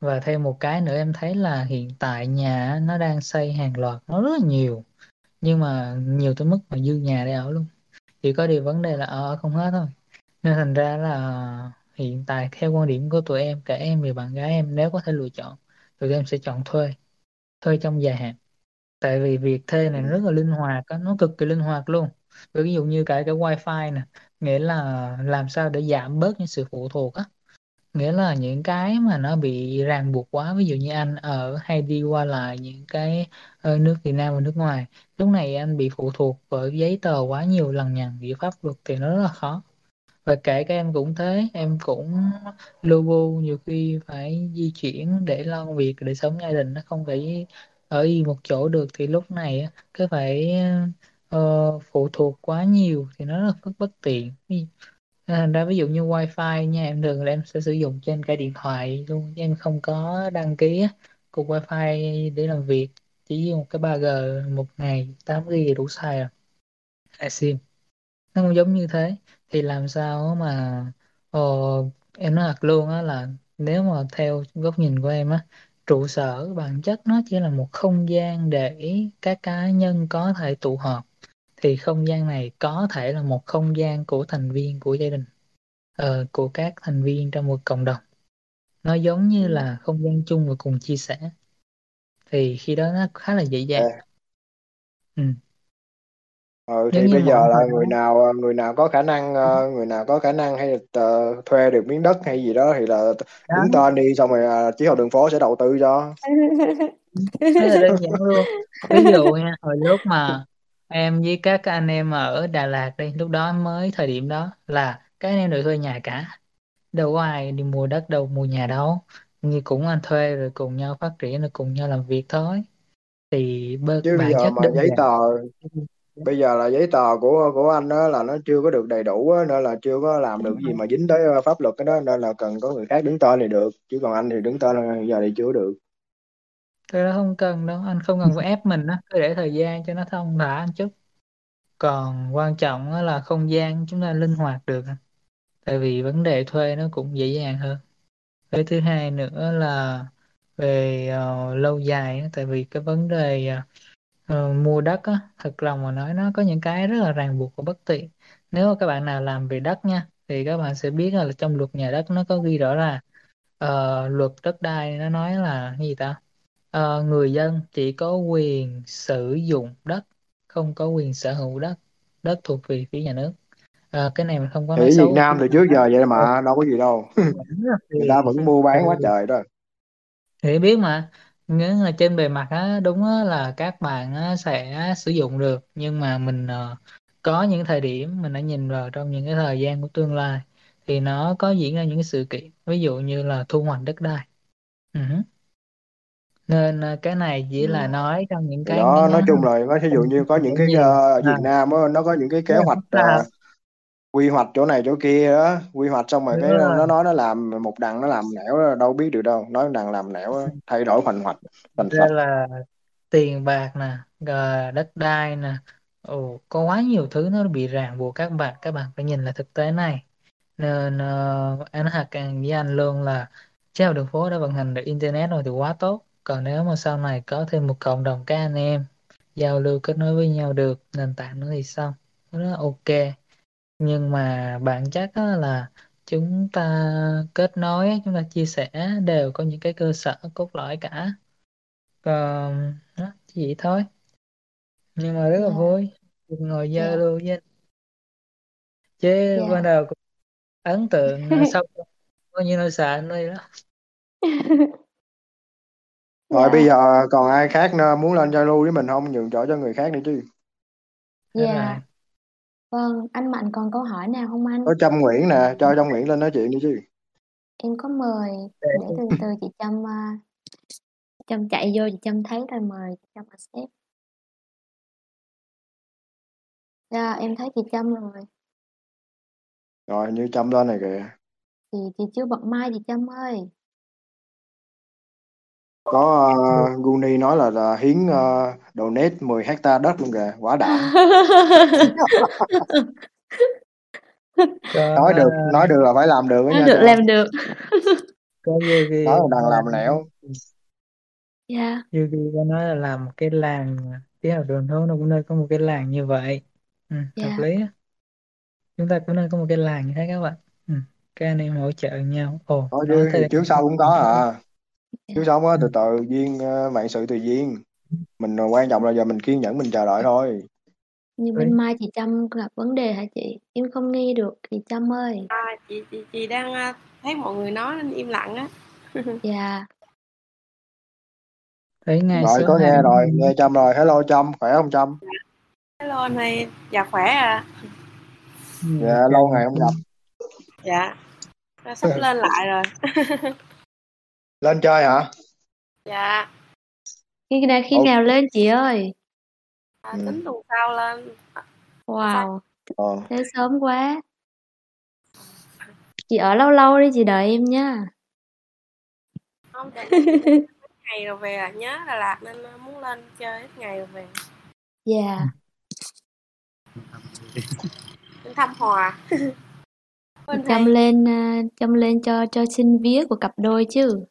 và thêm một cái nữa em thấy là hiện tại nhà nó đang xây hàng loạt nó rất là nhiều. Nhưng mà nhiều tới mức mà dư nhà để ở luôn. Chỉ có điều vấn đề là ở không hết thôi. Nên thành ra là hiện tại theo quan điểm của tụi em, cả em và bạn gái em, nếu có thể lựa chọn, tụi em sẽ chọn thuê. Thuê trong dài hạn. Tại vì việc thuê này rất là linh hoạt nó cực kỳ linh hoạt luôn. Ví dụ như cả cái wifi nè, nghĩa là làm sao để giảm bớt những sự phụ thuộc á nghĩa là những cái mà nó bị ràng buộc quá ví dụ như anh ở hay đi qua lại những cái ờ, nước Việt Nam và nước ngoài lúc này anh bị phụ thuộc bởi giấy tờ quá nhiều lần nhằng giữa pháp luật thì nó rất là khó. Và kể cả em cũng thế em cũng lu bu nhiều khi phải di chuyển để lo công việc để sống gia đình nó không phải ở yên một chỗ được. Thì lúc này cứ phải uh, phụ thuộc quá nhiều thì nó rất bất tiện. Ờ, thành ra ví dụ như wifi nha em thường là em sẽ sử dụng trên cái điện thoại luôn em không có đăng ký cục wifi để làm việc chỉ dùng cái 3G một ngày 8GB đủ xài à. rồi hai sim. Nó cũng giống như thế thì làm sao mà ồ, em nói thật luôn á là nếu mà theo góc nhìn của em á trụ sở bản chất nó chỉ là một không gian để các cá nhân có thể tụ họp thì không gian này có thể là một không gian của thành viên của gia đình uh, của các thành viên trong một cộng đồng. Nó giống như là không gian chung và cùng chia sẻ. Thì khi đó nó khá là dễ dàng. À. ừ. ừ, thì bây giờ là người nào ờ, người nào có khả năng ờ, người nào có khả năng hay là ờ, thuê được miếng đất hay gì đó thì là đứng tên đi xong rồi ờ, chí hội đường phố sẽ đầu tư cho. Là đơn giản luôn. Ví dụ nha hồi lúc mà em với các anh em ở Đà Lạt đi lúc đó mới thời điểm đó là các anh em đều thuê nhà cả. Đâu có ai đi mua đất đâu mua nhà đâu. Như cũng anh thuê rồi cùng nhau phát triển rồi cùng nhau làm việc thôi. Thì bơ- chứ bây bản giờ chất mà đơn giấy giản. tờ bây giờ là giấy tờ của của anh đó là nó chưa có được đầy đủ á, nên là chưa có làm được gì mà dính tới ờ, pháp luật cái đó nên là cần có người khác đứng tên thì được. Chứ còn anh thì đứng tên là giờ thì chưa được cái đó không cần đâu, anh không cần phải ép mình á, cứ để thời gian cho nó thông thả một chút. Còn quan trọng á là không gian chúng ta linh hoạt được. Tại vì vấn đề thuê nó cũng dễ dàng hơn. Cái thứ hai nữa là về ờ, lâu dài á, tại vì cái vấn đề ờ, ờ, mua đất á, thật lòng mà nói nó có những cái rất là ràng buộc và bất tiện. Nếu mà các bạn nào làm về đất nha, thì các bạn sẽ biết là trong luật nhà đất nó có ghi rõ là ờ, luật đất đai nó nói là cái gì ta? Ờ, người dân chỉ có quyền sử dụng đất, không có quyền sở hữu đất. Đất thuộc về phía nhà nước. Ờ, cái này mình không có thì nói Việt xấu. Nam từ trước giờ vậy mà đâu có gì đâu Vẫn rất là người ta phiền. vẫn mua bán quá Ừ. trời đó thì biết mà nghĩa là trên bề mặt á đúng á, là các bạn á, sẽ sử dụng được nhưng mà mình ờ, có những thời điểm mình đã nhìn vào trong những cái thời gian của tương lai thì nó có diễn ra những cái sự kiện ví dụ như là thu hoạch đất đai Ừ. nên ờ, cái này chỉ là Ừm. nói trong những thì cái đó ngắn nói chung là nó ví dụ không như có những cái nhiều ờ, à, Việt Nam á, nó có những cái kế là hoạch phức ờ, quy hoạch chỗ này chỗ kia đó quy hoạch xong rồi đúng cái nó rồi. nói nó làm một đằng nó làm nẻo đó, đâu biết được đâu nói đằng làm nẻo đó, thay đổi hoành hoạch ra phạch là tiền bạc nè rồi đất đai nè. Ồ, có quá nhiều thứ nó bị ràng buộc các bạn các bạn phải nhìn lại thực tế này. Nên uh, anh thật càng với anh luôn là treo đường phố đã vận hành được internet rồi thì quá tốt còn nếu mà sau này có thêm một cộng đồng các anh em giao lưu kết nối với nhau được nền tảng nữa thì xong nó rất là ok. Nhưng mà bản chất á là chúng ta kết nối chúng ta chia sẻ đều có những cái cơ sở cốt lõi cả. Còn đó, chỉ vậy thôi. Nhưng mà rất là Yeah, vui được ngồi giao yeah, lưu với anh. chứ ban yeah. đầu cũng ấn tượng sau coi như nó sợ anh đây đó rồi bây Yeah, giờ còn ai khác nữa muốn lên giao lưu với mình không nhường chỗ cho người khác đi chứ Thế yeah. rồi Vâng, anh Mạnh còn câu hỏi nào không anh? có Trâm Nguyễn nè cho Trâm Nguyễn lên nói chuyện đi chứ Em có mời để để từ từ chị Trâm uh, Trâm chạy vô chị Trâm thấy rồi mời chị Trâm accept. Yeah, em thấy chị Trâm rồi. rồi như Trâm lên này kìa Chị chị chưa bật mic chị Trâm ơi. Có uh, Guni nói là, là hiến uh, donate 10 hecta đất luôn kìa quá đã nói được nói được là phải làm được đó Nó nha được làm được. có Yogi nói một có đằng làm nói lẻo Yeah, Yogi có nói là làm một cái làng tí học đường thôn nó cũng nên có một cái làng như vậy. Ừ, hợp yeah, lý á. Chúng ta cũng nên có một cái làng như thế các bạn. Ừ. các anh em hỗ trợ nhau. Ồ nói nói chứ trước sau cũng có à yeah, sau có ừ. từ từ duyên uh, vạn sự tùy duyên mình quan trọng là giờ mình kiên nhẫn mình chờ đợi thôi Như Lý. bên mai chị Trâm gặp vấn đề hả chị? Em không nghe được chị Trâm ơi. À, chị chị chị đang à, thấy mọi người nói nên im lặng á. Dạ, thấy ngày rồi có nghe rồi nghe Trâm rồi hello Trâm khỏe không Trâm Hello anh Huy, dạ khỏe à. dạ lâu ngày không gặp Dạ, sắp lên lại rồi. lên chơi hả Dạ, khi nào khi Ồ. nào lên chị ơi? à, Ừ. tính tuần sau lên. Wow, ờ thế sớm quá. Chị ở lâu lâu đi chị đợi em nha. Không ngày rồi về à. nhớ Đà Lạt nên muốn lên chơi ít ngày rồi về. Dạ, Lên thăm Hòa. thầy. lên à, Trâm lên cho cho xin vía của cặp đôi chứ.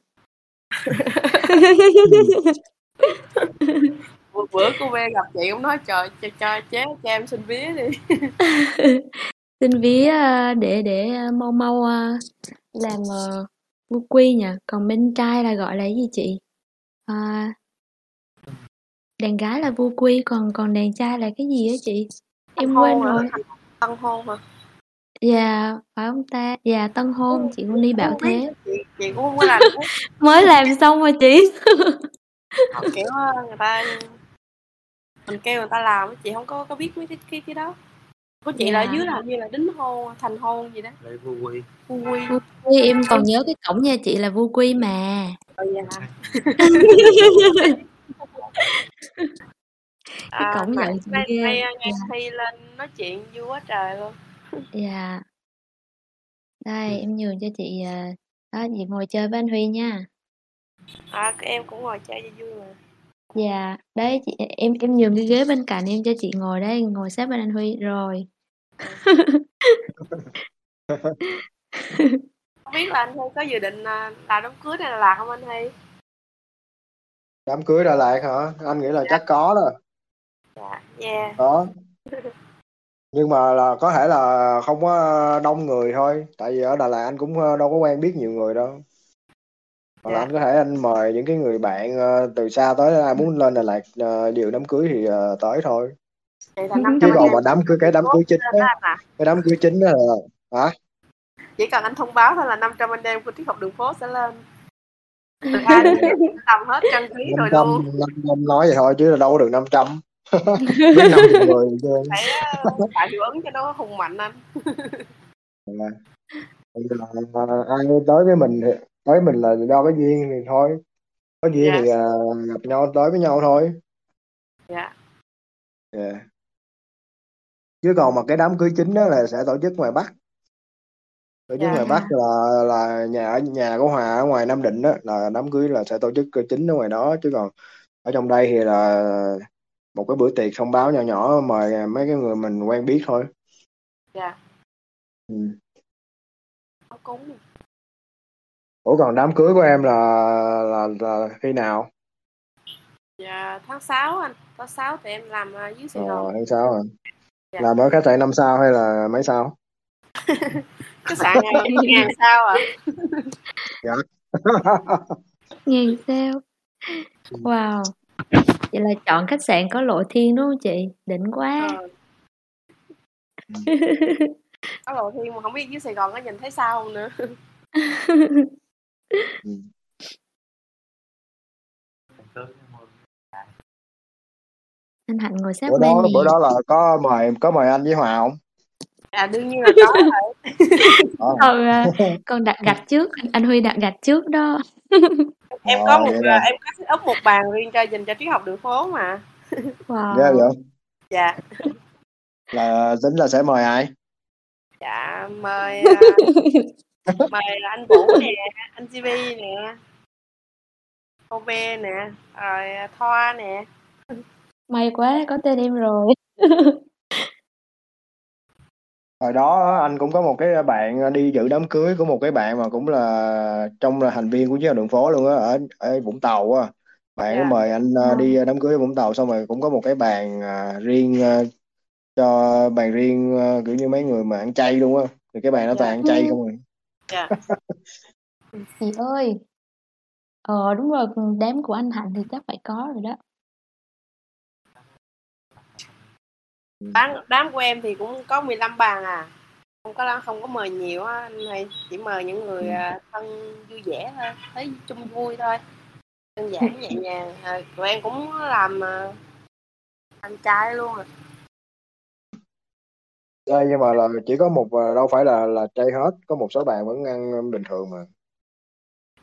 bữa, bữa cô về gặp chị cũng nói trời cho, cho chế cho em xin vía đi. xin vía à, để để à, mau mau à, làm à, Vu quy nhỉ? Còn bên trai là gọi là cái gì chị? À, đàn gái là vu quy, còn còn đàn trai là cái gì á chị? Tân Em quên hả? rồi. Tân hôn hả? Dạ, phải không ta? Dạ, tân hôn, chị Connie bảo Không biết, thế. chị chị cũng không có làm. Mới làm xong rồi chị. Họ, kiểu, ơ, người ta mình kêu người ta làm chị không có có biết mấy cái cái cái đó. Của chị là ở Dạ. dưới là hình như là đính hôn, thành hôn gì đó. Lấy vu quy. Vu quy. Vu quy, em còn nhớ cái cổng nhà chị là vu quy mà. Ừ, vậy hả? Cái À, cổng nãy giận chị nay ghê. nay nghe Dạ. Thi lên nói chuyện vui quá trời luôn. Dạ. Đây, em nhường cho chị, à đó, chị ngồi chơi với anh Huy nha. À, em cũng ngồi chơi cho vui mà. Dạ, đấy chị em em nhường cái ghế bên cạnh em cho chị ngồi đấy, ngồi sát bên anh Huy rồi. Không biết là anh Huy có dự định, à, làm đám cưới này Đà Lạt không anh Huy? đám cưới Đà Lạt hả anh nghĩ là chắc có đó Dạ, yeah. có nhưng mà là có thể là không có đông người thôi tại vì ở Đà Lạt anh cũng ờ, đâu có quen biết nhiều người đâu hoặc là Dạ. anh có thể anh mời những cái người bạn ờ, từ xa tới ai muốn lên Đà Lạt dự đám cưới thì ờ, tới thôi Vậy là 500 chứ còn mà đám cưới cái đám cưới chính đó ạ. cái đám cưới chính đó là hả Chỉ cần anh thông báo thôi là 500 anh em của triết học đường phố sẽ lên. Từ A đến hết trang trí rồi 500 luôn. 500 nói vậy thôi chứ đâu có được 500 50 người chứ Phải, ơ, tạo hiệu ứng cho nó hùng mạnh anh. Giờ, ờ, ai tới với mình thì tới mình là do cái duyên thì thôi có duyên Dạ. thì ờ, gặp nhau tới với nhau thôi Dạ. Dạ. chứ còn mà cái đám cưới chính đó là sẽ tổ chức ngoài Bắc tổ chức Dạ. ngoài Bắc là là nhà ở nhà của Hòa ở ngoài Nam Định đó là đám cưới là sẽ tổ chức chính ở ngoài đó chứ còn ở trong đây thì là một cái bữa tiệc thông báo nhỏ nhỏ mời mấy cái người mình quen biết thôi Dạ. ừ. Ấm cúng. Ủa còn đám cưới của em là là, là khi nào? Dạ, tháng 6 anh. Tháng 6 thì em làm, à, dưới Sài Ờ, Gòn. hay sao à? Dạ. Làm ở khách sạn 5 sao hay là mấy sao? Khách sạn, à, ngàn sao ạ. Dạ. Ngàn sao. Wow. Vậy là chọn khách sạn có lộ thiên đúng không chị? Đỉnh quá. Ờ. Có lộ thiên mà hổng biết dưới Sài Gòn có nhìn thấy sao hông nữa. Anh Hạnh ngồi sát Bữa bên đó bữa đó là có mời có mời anh với Hòa không? À, đương nhiên là có rồi. Còn, à, còn đặt gạch trước, anh anh Huy đặt gạch trước đó. Em có một, là em có set up một bàn riêng cho dành cho triết học đường phố mà. Wow. vậy? Dạ. Là tính là sẽ mời ai? Dạ, mời, à, mời anh Vũ nè, anh GB nè. Cô B nè, rồi, à, Thoa nè. May quá, có tên em rồi. Hồi đó anh cũng có một cái bạn đi dự đám cưới của một cái bạn mà cũng là trong là thành viên của chiếc đường phố luôn á ở ở Vũng Tàu á. Bạn ấy Dạ. mời anh ờ, đi đám cưới ở Vũng Tàu xong rồi cũng có một cái bàn à, riêng ờ, cho bàn riêng ờ, kiểu như mấy người mà ăn chay luôn á. Thì cái bàn đó toàn ăn chay không rồi. Dạ. Chị ơi. Ờ đúng rồi, đám của anh Hạnh thì chắc phải có rồi đó. Đám đám của em thì cũng có 15 bàn à. Không có không có mời nhiều á, anh Huy, chỉ mời những người, à, thân vui vẻ thôi, thấy chung vui thôi. Đơn giản nhẹ nhàng, à, tụi em cũng làm, à, ăn chay luôn à. Đây nhưng mà là chỉ có một ờ, đâu phải là là chay hết, có một số bạn vẫn ăn bình thường mà.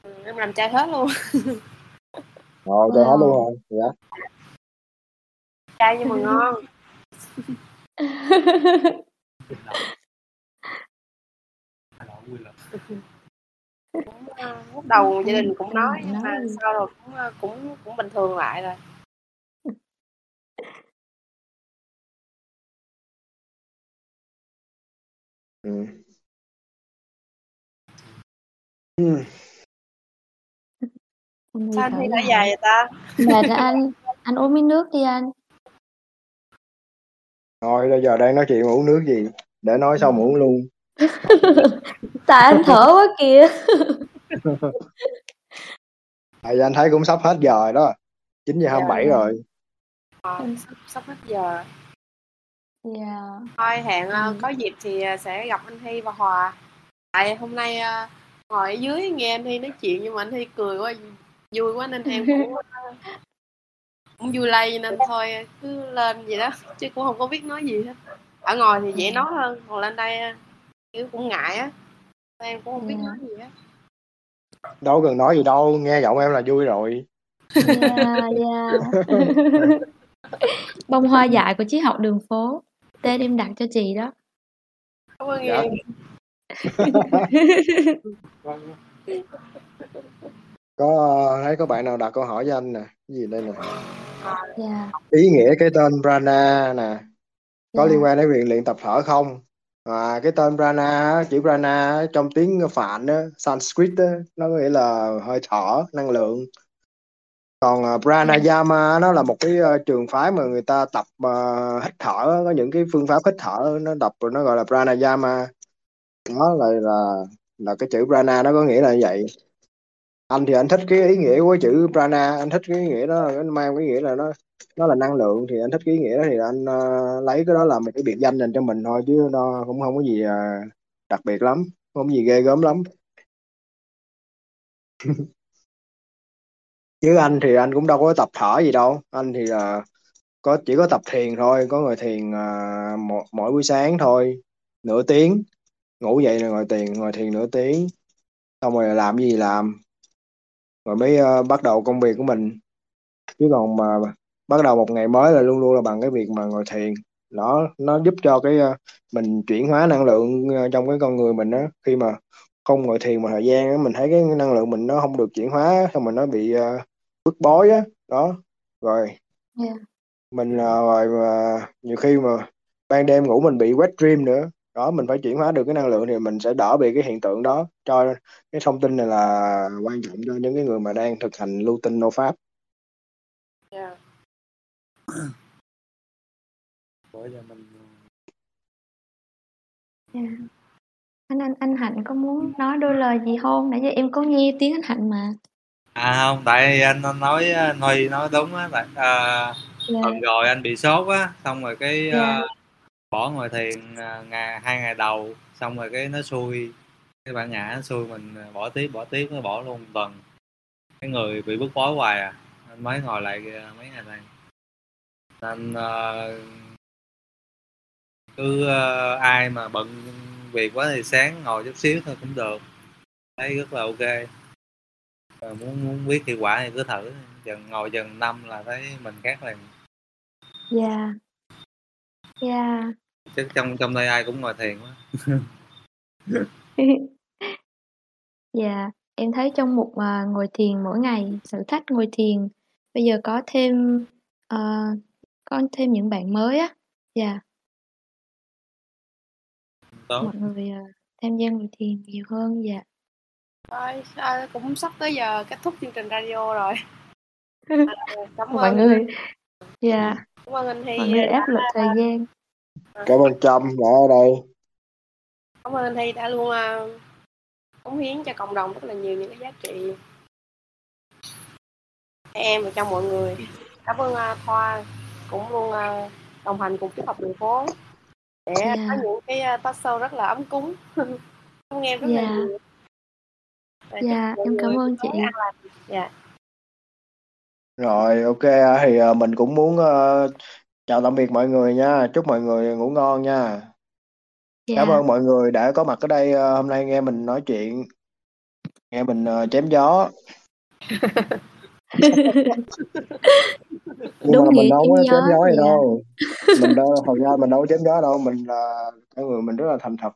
Ừm, em làm chay hết luôn. Rồi chay hết luôn rồi. Dạ. Chay nhưng mà ngon. Lúc đầu gia đình cũng nói nhưng mà sau rồi cũng, a, cũng cũng bình thường lại rồi. Anh Huy Sao Huy thở dài. vậy ta? Mệt anh, anh uống miếng nước đi anh. Thôi bây giờ đang nói chuyện uống nước gì? Để nói xong uống luôn. Tại anh thở quá kìa. Tại anh thấy cũng sắp hết giờ rồi đó. 9 giờ Dạ. 27 rồi. Ờ, sắp, sắp hết giờ Yeah. thôi hẹn Ừ. có dịp thì ờ, sẽ gặp anh Hy và Hòa tại hôm nay ngồi ở dưới nghe anh Hy nói chuyện nhưng mà anh Hy cười quá vui quá nên em cũng cũng vui lây nên thôi cứ lên vậy đó chứ cũng không có biết nói gì hết ở ngoài thì dễ Ừ. nói hơn còn lên đây ờ, kiểu cũng ngại á em cũng không biết Dạ. nói gì á Đâu cần nói gì đâu, nghe giọng em là vui rồi. Yeah, yeah. Bông hoa dại của chiếc học đường phố. Tên em đặt cho chị đó. cảm ơn Dạ. em Có ờ, thấy có bạn nào đặt câu hỏi cho anh nè. Cái gì đây nè? Yeah, Ý nghĩa cái tên Prana nè. Có yeah. liên quan đến việc luyện tập thở không? À, cái tên Prana, chữ Prana trong tiếng Phạn á, Sanskrit á, nó có nghĩa là hơi thở, năng lượng. Còn uh, pranayama nó là một cái ờ, trường phái mà người ta tập ờ, hít thở có những cái phương pháp hít thở nó tập nó gọi là pranayama đó là là là cái chữ prana nó có nghĩa là như vậy anh thì anh thích cái ý nghĩa của chữ prana anh thích cái ý nghĩa đó nó mang cái nghĩa là nó nó là năng lượng thì anh thích cái ý nghĩa đó thì anh uh, lấy cái đó làm một cái biệt danh dành cho mình thôi chứ nó cũng không có gì uh, đặc biệt lắm không có gì ghê gớm lắm. Chứ anh thì anh cũng đâu có tập thở gì đâu anh thì là có chỉ có tập thiền thôi có ngồi thiền uh, mỗi, mỗi buổi sáng thôi nửa tiếng ngủ dậy là ngồi thiền ngồi thiền nửa tiếng xong rồi làm gì làm rồi mới ờ, bắt đầu công việc của mình chứ còn mà bắt đầu một ngày mới là luôn luôn là bằng cái việc mà ngồi thiền. Nó nó giúp cho cái ờ, mình chuyển hóa năng lượng ờ, trong cái con người mình á. Khi mà không ngồi thiền một thời gian á mình thấy cái năng lượng mình nó không được chuyển hóa xong mình nó bị ờ, bức bối á. Đó rồi Yeah. mình ờ, rồi mà nhiều khi mà ban đêm ngủ mình bị wet dream nữa đó mình phải chuyển hóa được cái năng lượng thì mình sẽ đỡ bị cái hiện tượng đó cho cái thông tin này là quan trọng cho những cái người mà đang thực hành lưu tinh nô pháp Dạ. bữa giờ mình Yeah. Anh anh anh Hạnh có muốn nói đôi lời gì không? Nãy giờ em có nghe tiếng anh Hạnh mà. à không tại anh, anh nói anh Huy nói đúng á tại à, Yeah. tuần rồi anh bị sốt á xong rồi cái Dạ. à, bỏ ngồi thiền à, ngày, hai ngày đầu, xong rồi cái nó xui. Cái bản ngã nó xui mình à, bỏ tiếp bỏ tiếp, nó bỏ luôn một tuần. Cái người bị bức bối hoài à anh mới ngồi lại à, mấy ngày nay nên cứ ai mà bận việc quá thì sáng ngồi chút xíu thôi cũng được. Thấy rất là ok. Rồi muốn muốn biết hiệu quả thì cứ thử, dần ngồi dần năm là thấy mình khác liền. Yeah. Yeah chứ trong trong đây ai cũng ngồi thiền quá Dạ, em thấy trong mục à, ngồi thiền mỗi ngày, thử thách ngồi thiền, bây giờ có thêm ờ, có thêm những bạn mới á. Dạ, tốt mọi người à, tham gia ngồi thiền nhiều hơn. Dạ. Thôi, à, cũng sắp tới giờ kết thúc chương trình radio rồi. À, cảm Mọi ơn người, dạ, cảm ơn anh Hy mọi người áp lực thời gian. Cảm ơn Trâm đã ở đây cảm ơn anh Hy đã luôn à, cống hiến cho cộng đồng rất là nhiều những cái giá trị em và cho mọi người. Cảm ơn à, Thoa cũng luôn à, đồng hành cùng tiếp học đường phố để Dạ. có những cái à, talk show rất là ấm cúng. cảm ơn em rất là Dạ. nhiều. Và Dạ, em cảm ơn chị. Dạ. rồi ok thì mình cũng muốn ờ, chào tạm biệt mọi người nha. Chúc mọi người ngủ ngon nha. Cảm Dạ, ơn mọi người đã có mặt ở đây ờ, hôm nay nghe mình nói chuyện nghe mình ờ, chém gió. Nhưng đúng mà mình nghĩa đâu chém có gió. chém gió gì Dạ, đâu. Mình đâu thật ra mình đâu có chém gió đâu. Mình là con người mình rất là thành thật.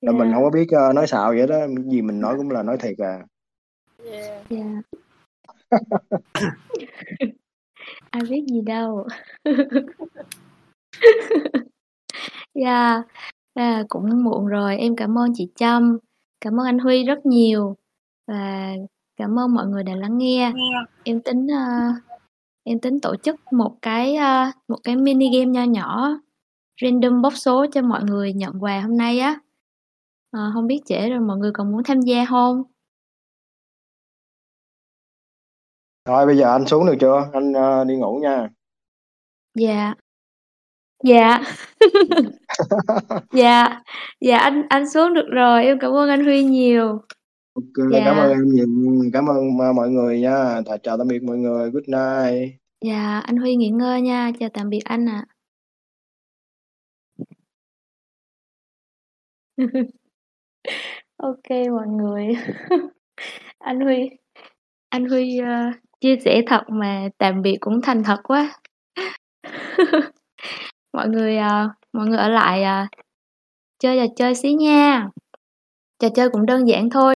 Là mình dạ, không có biết ờ, nói xạo vậy đó. Cái gì mình nói cũng là nói thiệt à. Yeah. dạ. Ai biết gì đâu. Dạ, à, cũng muộn rồi. Em cảm ơn chị Trâm, cảm ơn anh Huy rất nhiều và cảm ơn mọi người đã lắng nghe. Em tính uh, em tính tổ chức một cái uh, một cái mini game nho nhỏ random bóc số cho mọi người nhận quà hôm nay á. Ờ, không biết trễ rồi mọi người còn muốn tham gia không? Rồi bây giờ anh xuống được chưa? Anh ờ, đi ngủ nha. Dạ. Dạ. Dạ, dạ anh anh xuống được rồi, em cảm ơn anh Huy nhiều. Ok, cảm ơn Dạ. em nhiều, cảm ơn ờ, mọi người nha. Chào, chào tạm biệt mọi người. Good night. Dạ, anh Huy nghỉ ngơi nha, chào tạm biệt anh ạ. Ok mọi người. Anh Huy anh Huy, ơ, chia sẻ thật mà tạm biệt cũng thành thật quá. Mọi người, ờ, mọi người ở lại, à, chơi trò chơi xí nha. Trò chơi cũng đơn giản thôi.